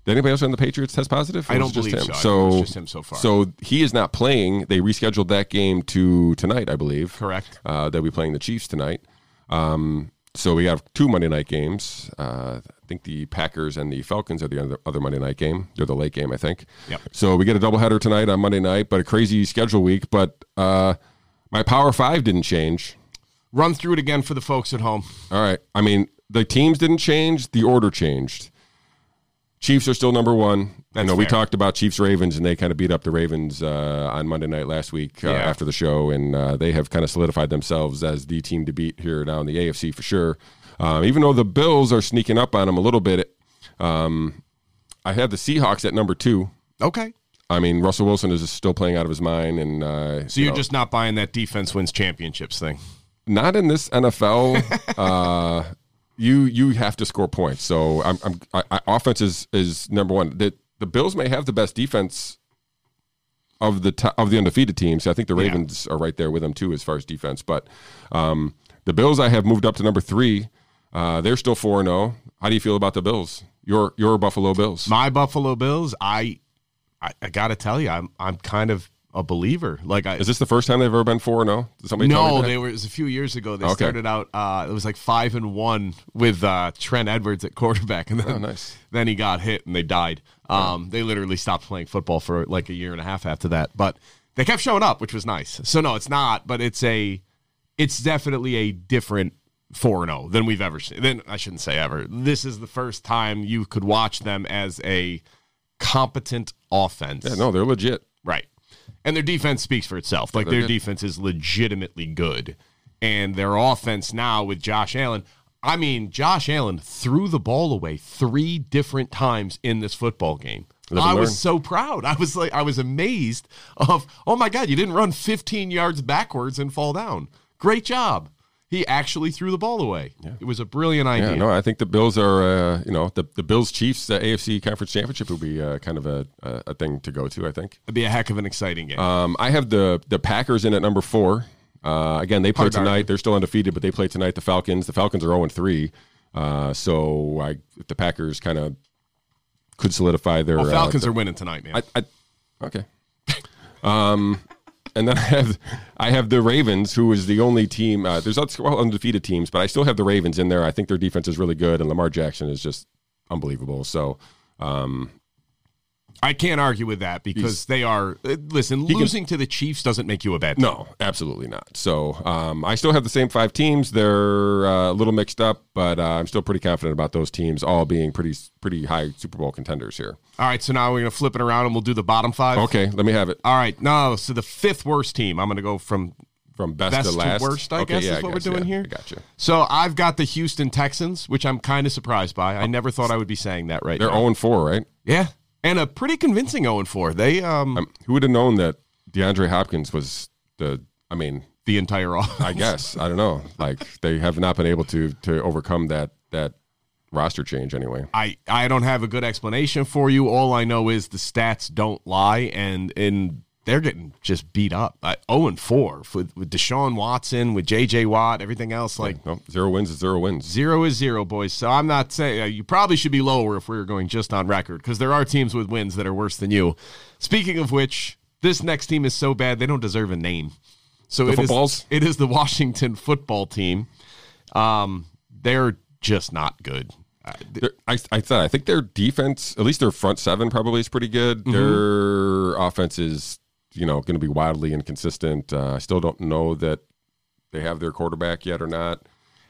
did anybody else on the Patriots test positive? I don't believe him? so. I think it was just him so far. So he is not playing. They rescheduled that game to tonight, I believe. Correct. Uh, they'll be playing the Chiefs tonight. Um, so we have two Monday night games. Uh, I think the Packers and the Falcons are the other, other Monday night game. They're the late game, I think. Yep. So we get a doubleheader tonight on Monday night, but a crazy schedule week. But uh, my Power Five didn't change. Run through it again for the folks at home. All right. I mean, the teams didn't change. The order changed. Chiefs are still number one. I That's know we talked about Chiefs Ravens, and they kind of beat up the Ravens uh, on Monday night last week uh, Yeah. after the show, and uh, they have kind of solidified themselves as the team to beat here now in the AFC for sure. Um, even though the Bills are sneaking up on them a little bit, um, I had the Seahawks at number two. Okay. I mean, Russell Wilson is still playing out of his mind, and uh, So you you're know, just not buying that defense wins championships thing. not in this NFL. you you have to score points. So I'm, I'm I, I, offense is is number one. The the Bills may have the best defense of the to, of the undefeated teams. I think the Yeah. Ravens are right there with them too as far as defense. But um, the Bills I have moved up to number three. Uh, they're still four and zero. How do you feel about the Bills? Your your Buffalo Bills. My Buffalo Bills, I I, I got to tell you, I'm I'm kind of a believer. Like I Is this the first time they've ever been four and zero? Did somebody no, they were. It was a few years ago. They Okay. started out. Uh, it was like five and one with uh, Trent Edwards at quarterback, and then Oh, nice. then he got hit and they died. Um, They literally stopped playing football for like a year and a half after that. But they kept showing up, which was nice. So no, it's not. But it's a. It's definitely a different four and zero than we've ever seen. Then I shouldn't say ever. This is the first time you could watch them as a competent offense. Yeah, no, they're legit. Right. And their defense speaks for itself. Like their good. defense is legitimately good. And their offense now with Josh Allen, I mean, Josh Allen threw the ball away three different times in this football game. I was so proud. I was like, I was amazed of, oh my God, you didn't run 15 yards backwards and fall down. Great job. He actually threw the ball away. It was a brilliant idea. Yeah, no, I think the Bills are, uh, you know, the, the Bills Chiefs uh, AFC Conference Championship will be uh, kind of a, a, a thing to go to, I think. It'd be a heck of an exciting game. Um, I have the the Packers in at number four. Uh, again, they play Hard tonight. They're still undefeated, but they play tonight. The Falcons. The Falcons are zero and three. Uh, so I, if the Packers kind of could solidify their well, uh, Falcons are winning tonight, man. I, I, okay. Um, and then I have I have the Ravens, who is the only team. Uh, there's other well, undefeated teams, but I still have the Ravens in there. I think their defense is really good, and Lamar Jackson is just unbelievable. So um, I can't argue with that because they are. uh, Listen, losing to the Chiefs doesn't make you a bad. Team. No, absolutely not. So um, I still have the same five teams. They're uh, a little mixed up, but uh, I'm still pretty confident about those teams all being pretty pretty high Super Bowl contenders here. All right, so now we're gonna flip it around and we'll do the bottom five. Okay, let me have it All right, no. So the fifth worst team. I'm gonna go from. from best, Best to to last. worst, I okay, guess, yeah, is what we're doing yeah, here. I gotcha. So I've got the Houston Texans, which I'm kind of surprised by. I never thought I would be saying that right They're now. 0 4, right? Yeah, and a pretty convincing 0 4. They um Um, who would have known that DeAndre Hopkins was the? I mean, the entire off. I guess I don't know. Like they have not been able to to overcome that that roster change anyway. I, I don't have a good explanation for you. All I know is the stats don't lie, and and they're getting just beat up. Uh, 0 and 4 with, with Deshaun Watson, with J.J. Watt, everything else. Like, No, zero wins is zero wins. zero is zero, boys. So I'm not saying uh, you probably should be lower if we were going just on record because there are teams with wins that are worse than you. Speaking of which, this next team is so bad they don't deserve a name. So The it is- it is the Washington football team. Um, they're just not good. Uh, I, I thought I think their defense, at least their front seven, probably is pretty good. Mm-hmm. Their offense is, you know, going to be wildly inconsistent. Uh, I still don't know that they have their quarterback yet or not.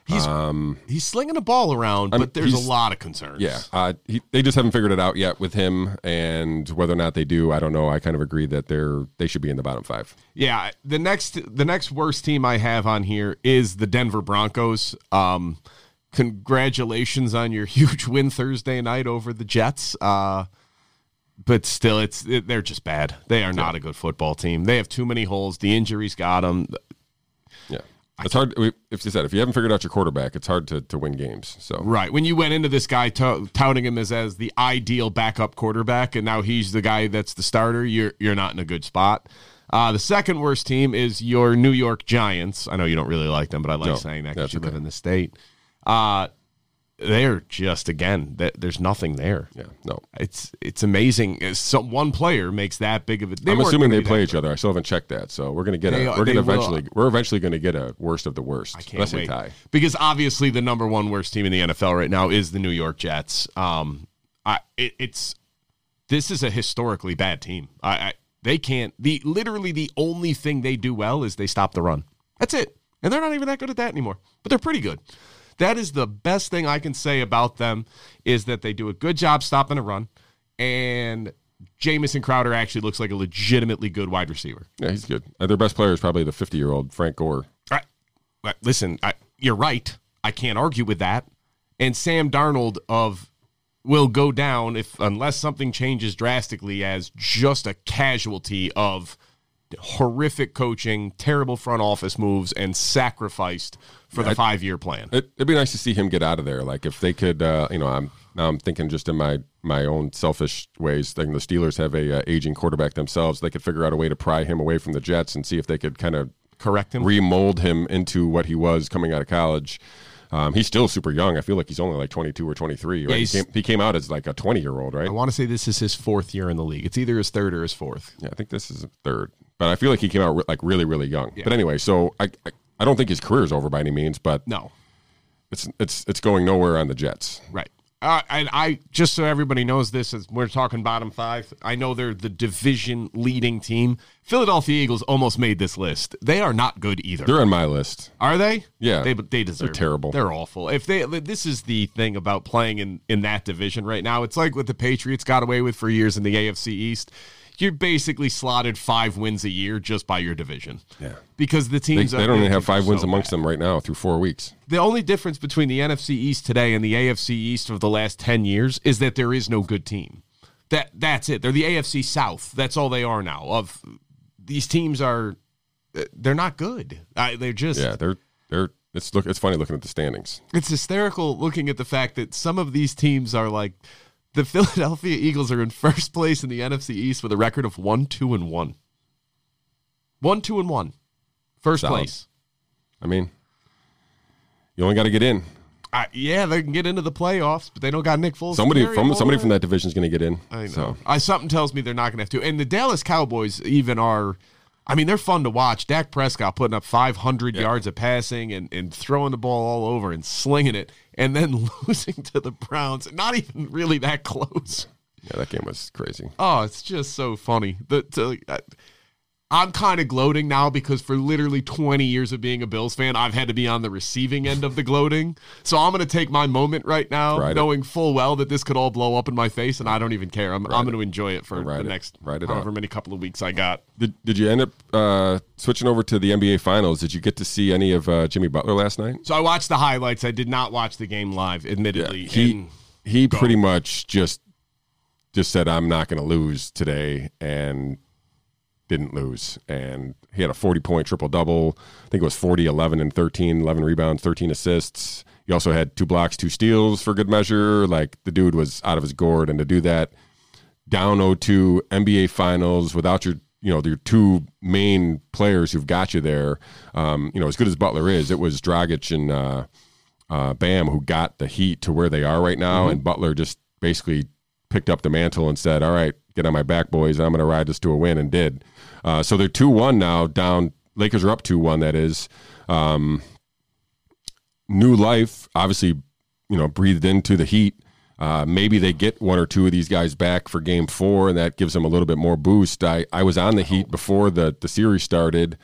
He's Um, he's slinging the ball around, but there's a lot of concerns. yeah, uh, he, they just haven't figured it out yet with him, and whether or not they do, I don't know. I kind of agree that they're they should be in the bottom five. yeah. The next the next worst team I have on here is the Denver Broncos. Um, congratulations on your huge win Thursday night over the Jets. Uh, but still, it's it, they're just bad. They are not a good football team. They have too many holes. The injuries got them. Yeah, it's hard. If you said if you haven't figured out your quarterback, it's hard to, to win games. So Right. When you went into this guy tout- touting him as, as the ideal backup quarterback, and now he's the guy that's the starter, you're you're not in a good spot. Uh, the second worst team is your New York Giants. I know you don't really like them, but I like No, saying that because you live in the state. Uh, they're just again that there's nothing there. yeah, no. It's it's amazing. It's Some one player makes that big of a. I'm assuming they play each other. I still haven't checked that, so we're gonna get They a we're gonna will. eventually we're eventually gonna get a worst of the worst. I Can't wait. tie. Because obviously the number one worst team in the NFL right now is the New York Jets. Um, I it, it's this is a historically bad team. I, I they can't the literally the only thing they do well is they stop the run. That's it, and they're not even that good at that anymore. But they're pretty good. That is the best thing I can say about them is that they do a good job stopping a run, and Jamison Crowder actually looks like a legitimately good wide receiver. Yeah, he's good. Uh, their best player is probably the 50 year old Frank Gore. I, but listen, I, you're right. I can't argue with that. And Sam Darnold of will go down if unless something changes drastically as just a casualty of horrific coaching, terrible front office moves, and sacrificed for the five year plan. It, it'd be nice to see him get out of there. Like if they could, uh, you know, I'm now I'm thinking just in my my own selfish ways. Thinking the Steelers have a uh, aging quarterback themselves. They could figure out a way to pry him away from the Jets and see if they could kind of Correct him. remold him into what he was coming out of college. Um, he's still super young. I feel like he's only like 22 or 23. Right? he, came, he came out as like a 20 year old, right? I want to say this is his fourth year in the league. It's either his third or his fourth. Yeah, I think this is third, but I feel like he came out re- like really, really young. But anyway, so I, I I don't think his career is over by any means, but No, it's it's it's going nowhere on the Jets. Right. Uh, and I just so everybody knows this, as we're talking bottom five. I know they're the division leading team. Philadelphia Eagles almost made this list. They are not good either. They're on my list. are they? Yeah. they they deserve. it. terrible. They're awful. If they, this is the thing about playing in in that division right now. It's like what the Patriots got away with for years in the AFC East. You're basically slotted five wins a year just by your division. Yeah. because the They, teams they are- don't even have five so wins bad. amongst them right now through four weeks. The only difference between the NFC East today and the AFC East of the last 10 years is that there is no good team. That that's it. They're the AFC South. That's all they are now. Of these teams are uh, they're not good. I, they're just Yeah, they're they're it's look it's funny looking at the standings. it's hysterical looking at the fact that some of these teams are like the Philadelphia Eagles are in first place in the NFC East with a record of 1 2 and 1. 1 2 and 1. First Solid. place. I mean, you only got to get in. I, yeah, they can get into the playoffs, but they don't got Nick Foles. Somebody from somebody from that division is going to get in. I know. So I something tells me they're not going to have to. And the Dallas Cowboys even are. I mean, they're fun to watch. Dak Prescott putting up 500 yards of passing and, and throwing the ball all over and slinging it, and then losing to the Browns. Not even really that close. yeah, that game was crazy. Oh, it's just so funny. The, to, I, I'm kind of gloating now because for literally 20 years of being a Bills fan, I've had to be on the receiving end of the gloating. So I'm going to take my moment right now, Ride it. knowing full well that this could all blow up in my face, and I don't even care. I'm, I'm going to enjoy it for Ride the it. next Ride it however out. many couple of weeks I got. Did Did you end up uh, switching over to the NBA Finals? Did you get to see any of uh, Jimmy Butler last night? So I watched the highlights. I did not watch the game live, admittedly. he and he pretty much just just said I'm not going to lose today and didn't lose. And he had a 40 point triple double I think it was 40 11 and 13 11 rebounds 13 assists. He also had two blocks two steals for good measure. Like the dude was out of his gourd. And to do that down 0-2 NBA finals without your you know your two main players who've got you there. Um, you know as good as Butler is it was Dragic and uh, uh, Bam who got the Heat to where they are right now, and Butler just basically picked up the mantle and said, "All right, get on my back, boys. I'm going to ride this to a win," and did. Uh, so they're two one now. Down, Lakers are up two one. That is. Um, new life, obviously, you know, breathed into the Heat. Uh, maybe they get one or two of these guys back for Game Four, and that gives them a little bit more boost. I, I was on the Heat before the the series started.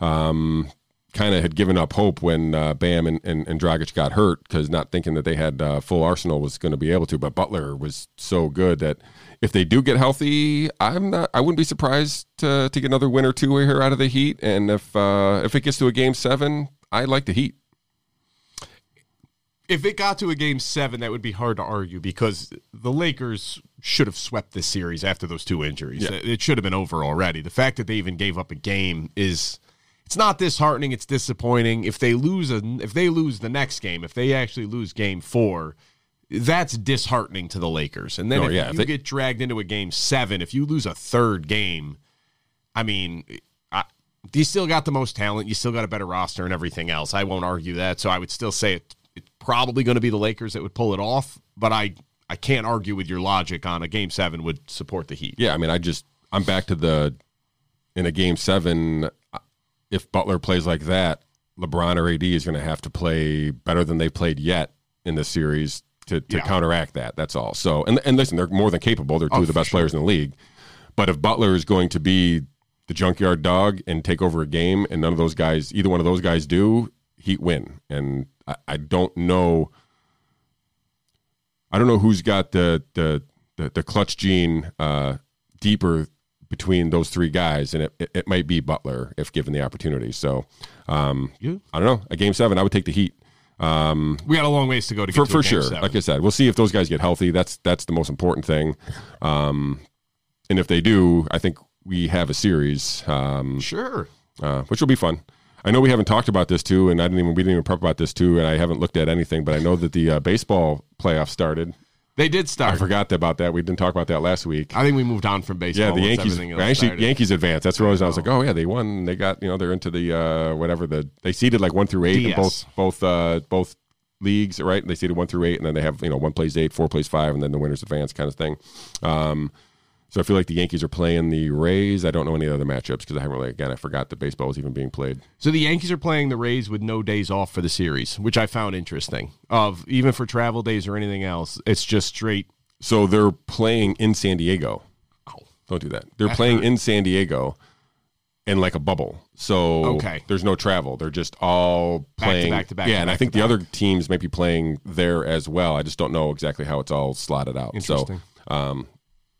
Um, kind of had given up hope when uh, Bam and, and, and Dragic got hurt because not thinking that they had uh, full arsenal was going to be able to. But Butler was so good that if they do get healthy, I'm not. I wouldn't be surprised to, to get another win or two here out of the Heat. And if uh, if it gets to a game seven, I like the Heat. if it got to a game seven, that would be hard to argue because the Lakers should have swept this series after those two injuries. Yeah. It should have been over already. The fact that they even gave up a game is it's not disheartening, it's disappointing. If they lose a if they lose the next game, if they actually lose game four, that's disheartening to the Lakers. And then Oh, if yeah, you they- get dragged into a game seven, if you lose a third game, I mean, I, you still got the most talent. You still got a better roster and everything else. I won't argue that. So I would still say it, it's probably going to be the Lakers that would pull it off. But I, I can't argue with your logic on a game seven would support the Heat. Yeah, I mean, I just I'm back to the in a game seven. If Butler plays like that, LeBron or AD is going to have to play better than they've played yet in the series to, to Yeah. counteract that. That's all. So and and listen, they're more than capable. They're two Oh, of the best players in the league. But if Butler is going to be the junkyard dog and take over a game, and none of those guys, either one of those guys, do, Heat win. And I, I don't know. I don't know who's got the the the, the clutch gene uh, deeper between those three guys, and it, it, it might be Butler if given the opportunity. So um, Yeah. I don't know. A game seven, I would take the Heat um, We got a long ways to go to get for to for sure. seven. Like I said, we'll see if those guys get healthy. That's that's the most important thing. Um, and if they do, I think we have a series, um, sure. uh, which will be fun. I know we haven't talked about this too, and I didn't even we didn't even prep about this too, and I haven't looked at anything. But I know that the uh, baseball playoffs started. They did start. I, forgot about that. We didn't talk about that last week. I think we moved on from baseball. Yeah, the Yankees. Actually, started. Yankees advanced. That's where I was. I was like, oh yeah, they won. They got you know they're into the uh, whatever the they seeded like one through eight in both both uh, both leagues, right? They seeded one through eight, and then they have you know one plays eight, four plays five, and then the winners advance kind of thing. Um, so I feel like the Yankees are playing the Rays. I don't know any other matchups because I haven't really again I forgot that baseball was even being played. So the Yankees are playing the Rays with no days off for the series, which I found interesting. Of even for travel days or anything else, it's just straight. So they're playing in San Diego. Oh. Don't do that. They're playing in San Diego in like a bubble. So Okay. there's no travel. They're just all Back to playing. back to back yeah, to and I think the back. other teams may be playing there as well. I just don't know exactly how it's all slotted out. So, um,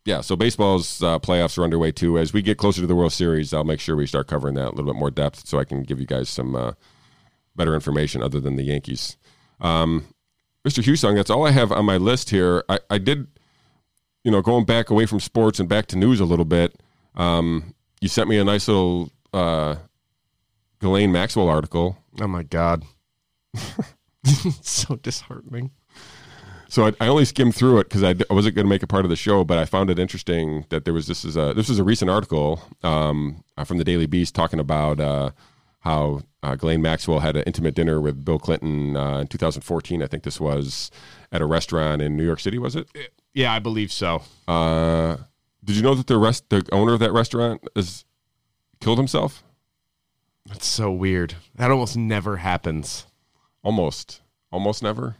yeah, so baseball's uh, playoffs are underway too. As we get closer to the World Series, I'll make sure we start covering that a little bit more depth so I can give you guys some uh, better information other than the Yankees. Um, Mr. Husong, that's all I have on my list here. I, I did, you know, going back away from sports and back to news a little bit. Um, you sent me a nice little uh, Ghislaine Maxwell article. Oh my god, so disheartening. So I, I only skimmed through it because I, d- I wasn't going to make it part of the show, but I found it interesting that there was this is a this was a recent article um, uh, from the Daily Beast talking about uh, how uh, Ghislaine Maxwell had an intimate dinner with Bill Clinton uh, in 2014. I think this was at a restaurant in New York City. Was it? Yeah, I believe so. Uh, did you know that the rest the owner of that restaurant is killed himself? That's so weird. That almost never happens Almost, almost never,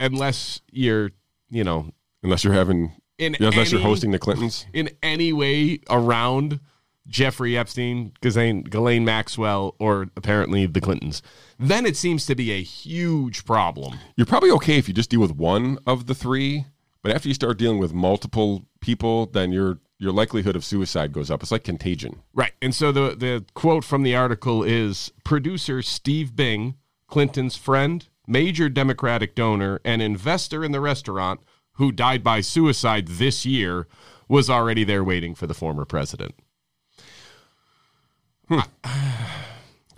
unless you're, you know, unless you're having, in unless you're hosting the Clintons. in any way around Jeffrey Epstein, Ghislaine, Ghislaine Maxwell, or apparently the Clintons. Then it seems to be a huge problem. You're probably okay if you just deal with one of the three, but after you start dealing with multiple people, then your your likelihood of suicide goes up. It's like contagion. Right. And so the, the quote from the article is producer Steve Bing, Clinton's friend, major Democratic donor, and investor in the restaurant who died by suicide this year, was already there waiting for the former president. Hmm.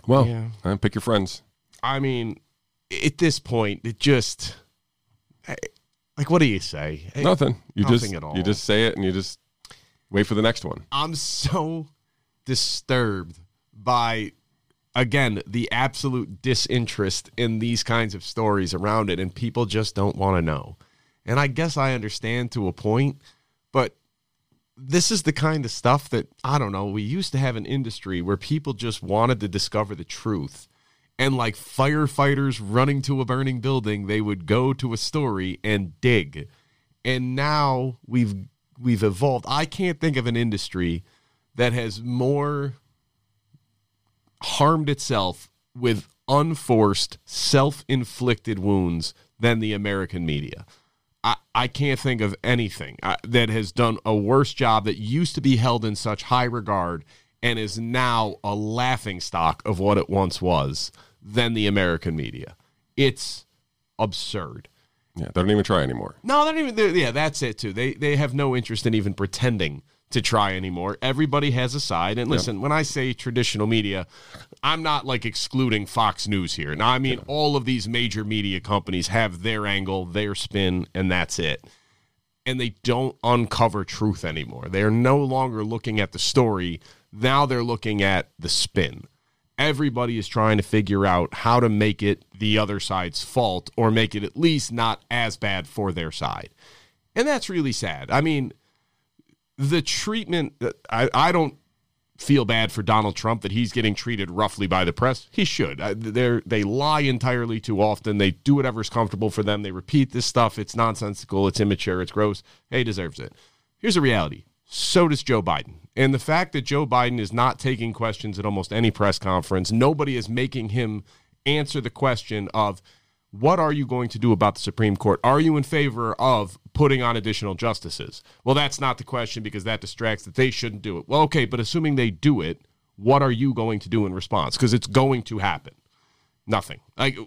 Well, Yeah. uh, pick your friends. I mean, at this point, it just. Eh, like, what do you say? Eh, nothing. You Nothing just at all. you just say it and you just wait for the next one. I'm so disturbed by again the absolute disinterest in these kinds of stories around it and people just don't want to know. And I guess I understand to a point, but this is the kind of stuff that I don't know, we used to have an industry where people just wanted to discover the truth. And like firefighters running to a burning building, they would go to a story and dig. And now we've we've evolved. I can't think of an industry that has more harmed itself with unforced, self-inflicted wounds than the American media. I, I can't think of anything uh, that has done a worse job that used to be held in such high regard and is now a laughing stock of what it once was than the American media. It's absurd. Yeah, they don't even try anymore. No, they don't even. Yeah, that's it too. They they have no interest in even pretending to try anymore. Everybody has a side. And listen, when I say traditional media, I'm not like excluding Fox News here. Now, I mean all of these major media companies have their angle, their spin, and that's it. And they don't uncover truth anymore. They are no longer looking at the story. Now they're looking at the spin. Everybody is trying to figure out how to make it the other side's fault or make it at least not as bad for their side. And that's really sad. I mean, the treatment, I, I don't feel bad for Donald Trump that he's getting treated roughly by the press. He should. They're, they lie entirely too often. They do whatever's comfortable for them. They repeat this stuff. It's nonsensical. It's immature. It's gross. He deserves it. Here's the reality. So does Joe Biden. And the fact that Joe Biden is not taking questions at almost any press conference, nobody is making him answer the question of what are you going to do about the Supreme Court? Are you in favor of putting on additional justices? Well, that's not the question because that distracts that they shouldn't do it. Well, okay, but assuming they do it, what are you going to do in response? Because it's going to happen. Nothing. Like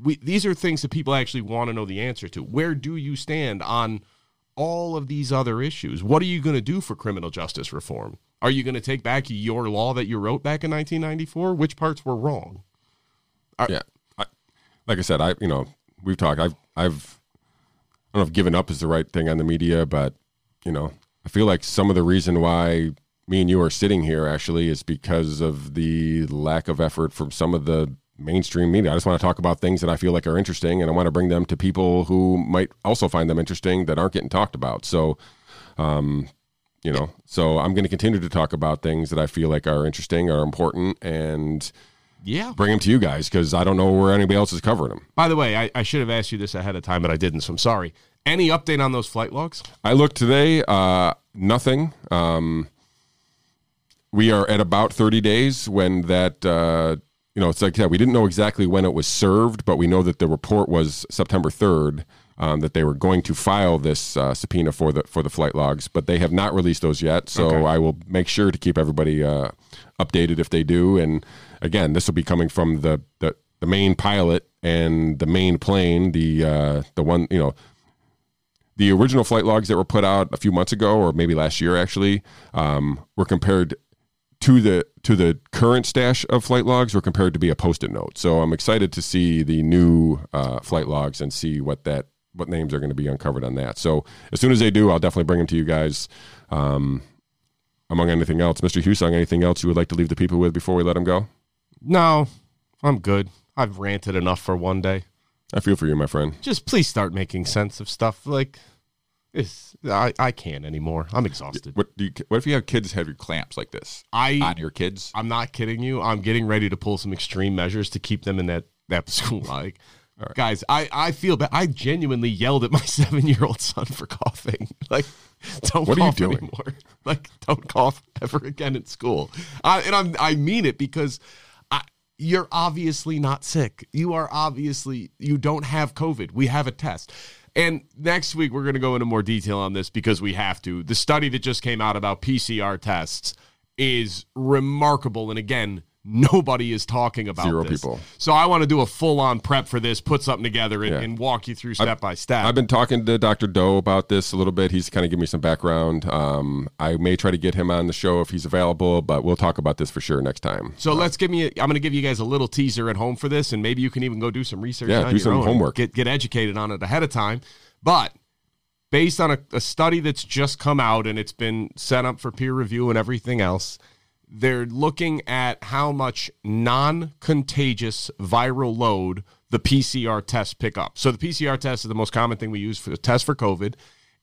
we, these are things that people actually want to know the answer to. Where do you stand on all of these other issues? What are you going to do for criminal justice reform? Are you going to take back your law that you wrote back in 1994? Which parts were wrong? Yeah, I, like I said, I you know we've talked. I've I've I don't know if giving up is the right thing on the media, but you know I feel like some of the reason why me and you are sitting here actually is because of the lack of effort from some of the mainstream media. I just want to talk about things that I feel like are interesting, and I want to bring them to people who might also find them interesting that aren't getting talked about. So. Um, you know, so I'm going to continue to talk about things that I feel like are interesting, are important, and Yeah. bring them to you guys because I don't know where anybody else is covering them. By the way, I, I should have asked you this ahead of time, but I didn't, so I'm sorry. Any update on those flight logs? I looked today, uh, nothing. Um, we are at about 30 days when that, uh, you know, it's like, yeah, we didn't know exactly when it was served, but we know that the report was September 3rd. Um, that they were going to file this uh, subpoena for the for the flight logs, but they have not released those yet. So Okay. I will make sure to keep everybody uh, updated if they do. And again, this will be coming from the the, the main pilot and the main plane, the uh, the one you know the original flight logs that were put out a few months ago, or maybe last year actually, um, were compared to the to the current stash of flight logs were compared to be a post-it note. So I'm excited to see the new uh, flight logs and see what that what names are going to be uncovered on that. So as soon as they do, I'll definitely bring them to you guys. Um, among anything else, Mr. Husong, anything else you would like to leave the people with before we let them go? No, I'm good. I've ranted enough for one day. I feel for you, my friend. Just please start making sense of stuff like this. I, I can't anymore. I'm exhausted. What do you? What if you have kids have your clamps like this I on your kids? I'm not kidding you. I'm getting ready to pull some extreme measures to keep them in that that school. Like, guys, I I feel bad. I genuinely yelled at my seven year old son for coughing. Like, don't What are you cough doing? anymore. Like, don't cough ever again at school. I, and I'm I mean it because. You're obviously not sick. You are obviously you don't have COVID. We have a test. And next week we're going to go into more detail on this because we have to. The study that just came out about PCR tests is remarkable and again nobody is talking about Zero this. people. So I want to do a full-on prep for this, put something together and, Yeah. and walk you through step by step. I've been talking to Dr. Doe about this a little bit. He's kind of giving me some background. Um, I may try to get him on the show if he's available, but we'll talk about this for sure next time. So let's give me. A, I'm going to give you guys a little teaser at home for this, and maybe you can even go do some research. Yeah, on do your some own. homework. Get get educated on it ahead of time. But based on a, a study that's just come out and it's been set up for peer review and everything else, they're looking at how much non-contagious viral load the PCR tests pick up. So the PCR test is the most common thing we use for the test for COVID,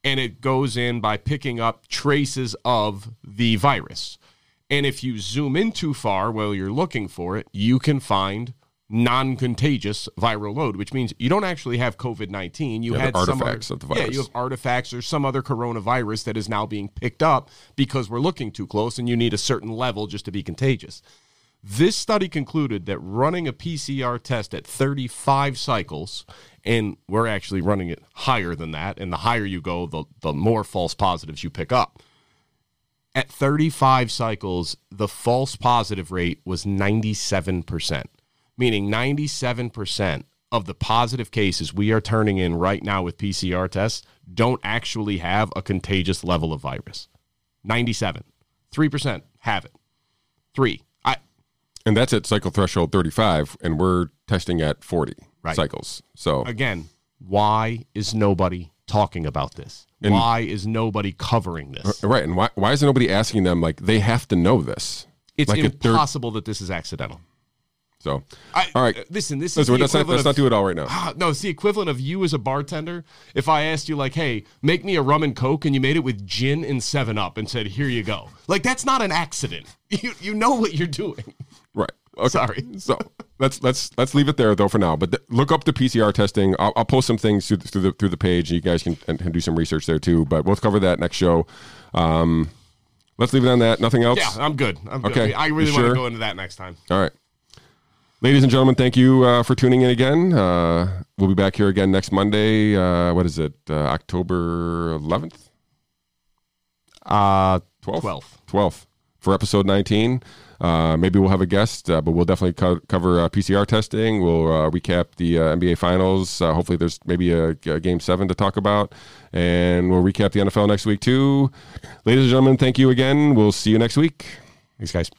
and it goes in by picking up traces of the virus. And if you zoom in too far while you're looking for it, you can find non-contagious viral load, which means you don't actually have COVID nineteen. You Yeah, the had some artifacts other, of the Yeah, you have artifacts or some other coronavirus that is now being picked up because we're looking too close, and you need a certain level just to be contagious. This study concluded that running a PCR test at 35 cycles, and we're actually running it higher than that, and the higher you go, the, the more false positives you pick up. At 35 cycles, the false positive rate was 97%, meaning 97% of the positive cases we are turning in right now with PCR tests don't actually have a contagious level of virus. 97. 3% have it. 3. I And that's at cycle threshold 35, and we're testing at 40 Right. cycles. So again, why is nobody talking about this? And why is nobody covering this? Uh, right, and why why is nobody asking them like they have to know this? It's like impossible that this is accidental. So I, all right, uh, listen, this is let's, not, let's not do it all right now. Ah, no, it's the equivalent of you as a bartender. If I asked you, like, hey, make me a rum and coke, and you made it with gin and 7 Up and said, here you go. Like, that's not an accident. You, you know what you're doing. Right. Okay. Sorry. So let's let's let's leave it there though for now. But th- look up the PCR testing. I'll, I'll post some things through the, through the through the page. You guys can, can do some research there too. But we'll cover that next show. Um, let's leave it on that. Nothing else. Yeah, I'm good. I'm good. Okay. I really want sure? to go into that next time. All right. Ladies and gentlemen, thank you uh, for tuning in again. Uh, we'll be back here again next Monday. Uh, what is it? Uh, October 11th? Uh, 12th? 12th. 12th for episode 19. Uh, maybe we'll have a guest, uh, but we'll definitely co- cover uh, PCR testing. We'll uh, recap the uh, NBA Finals. Uh, hopefully, there's maybe a, a game seven to talk about, and we'll recap the NFL next week too. Ladies and gentlemen, thank you again. We'll see you next week. Thanks, guys.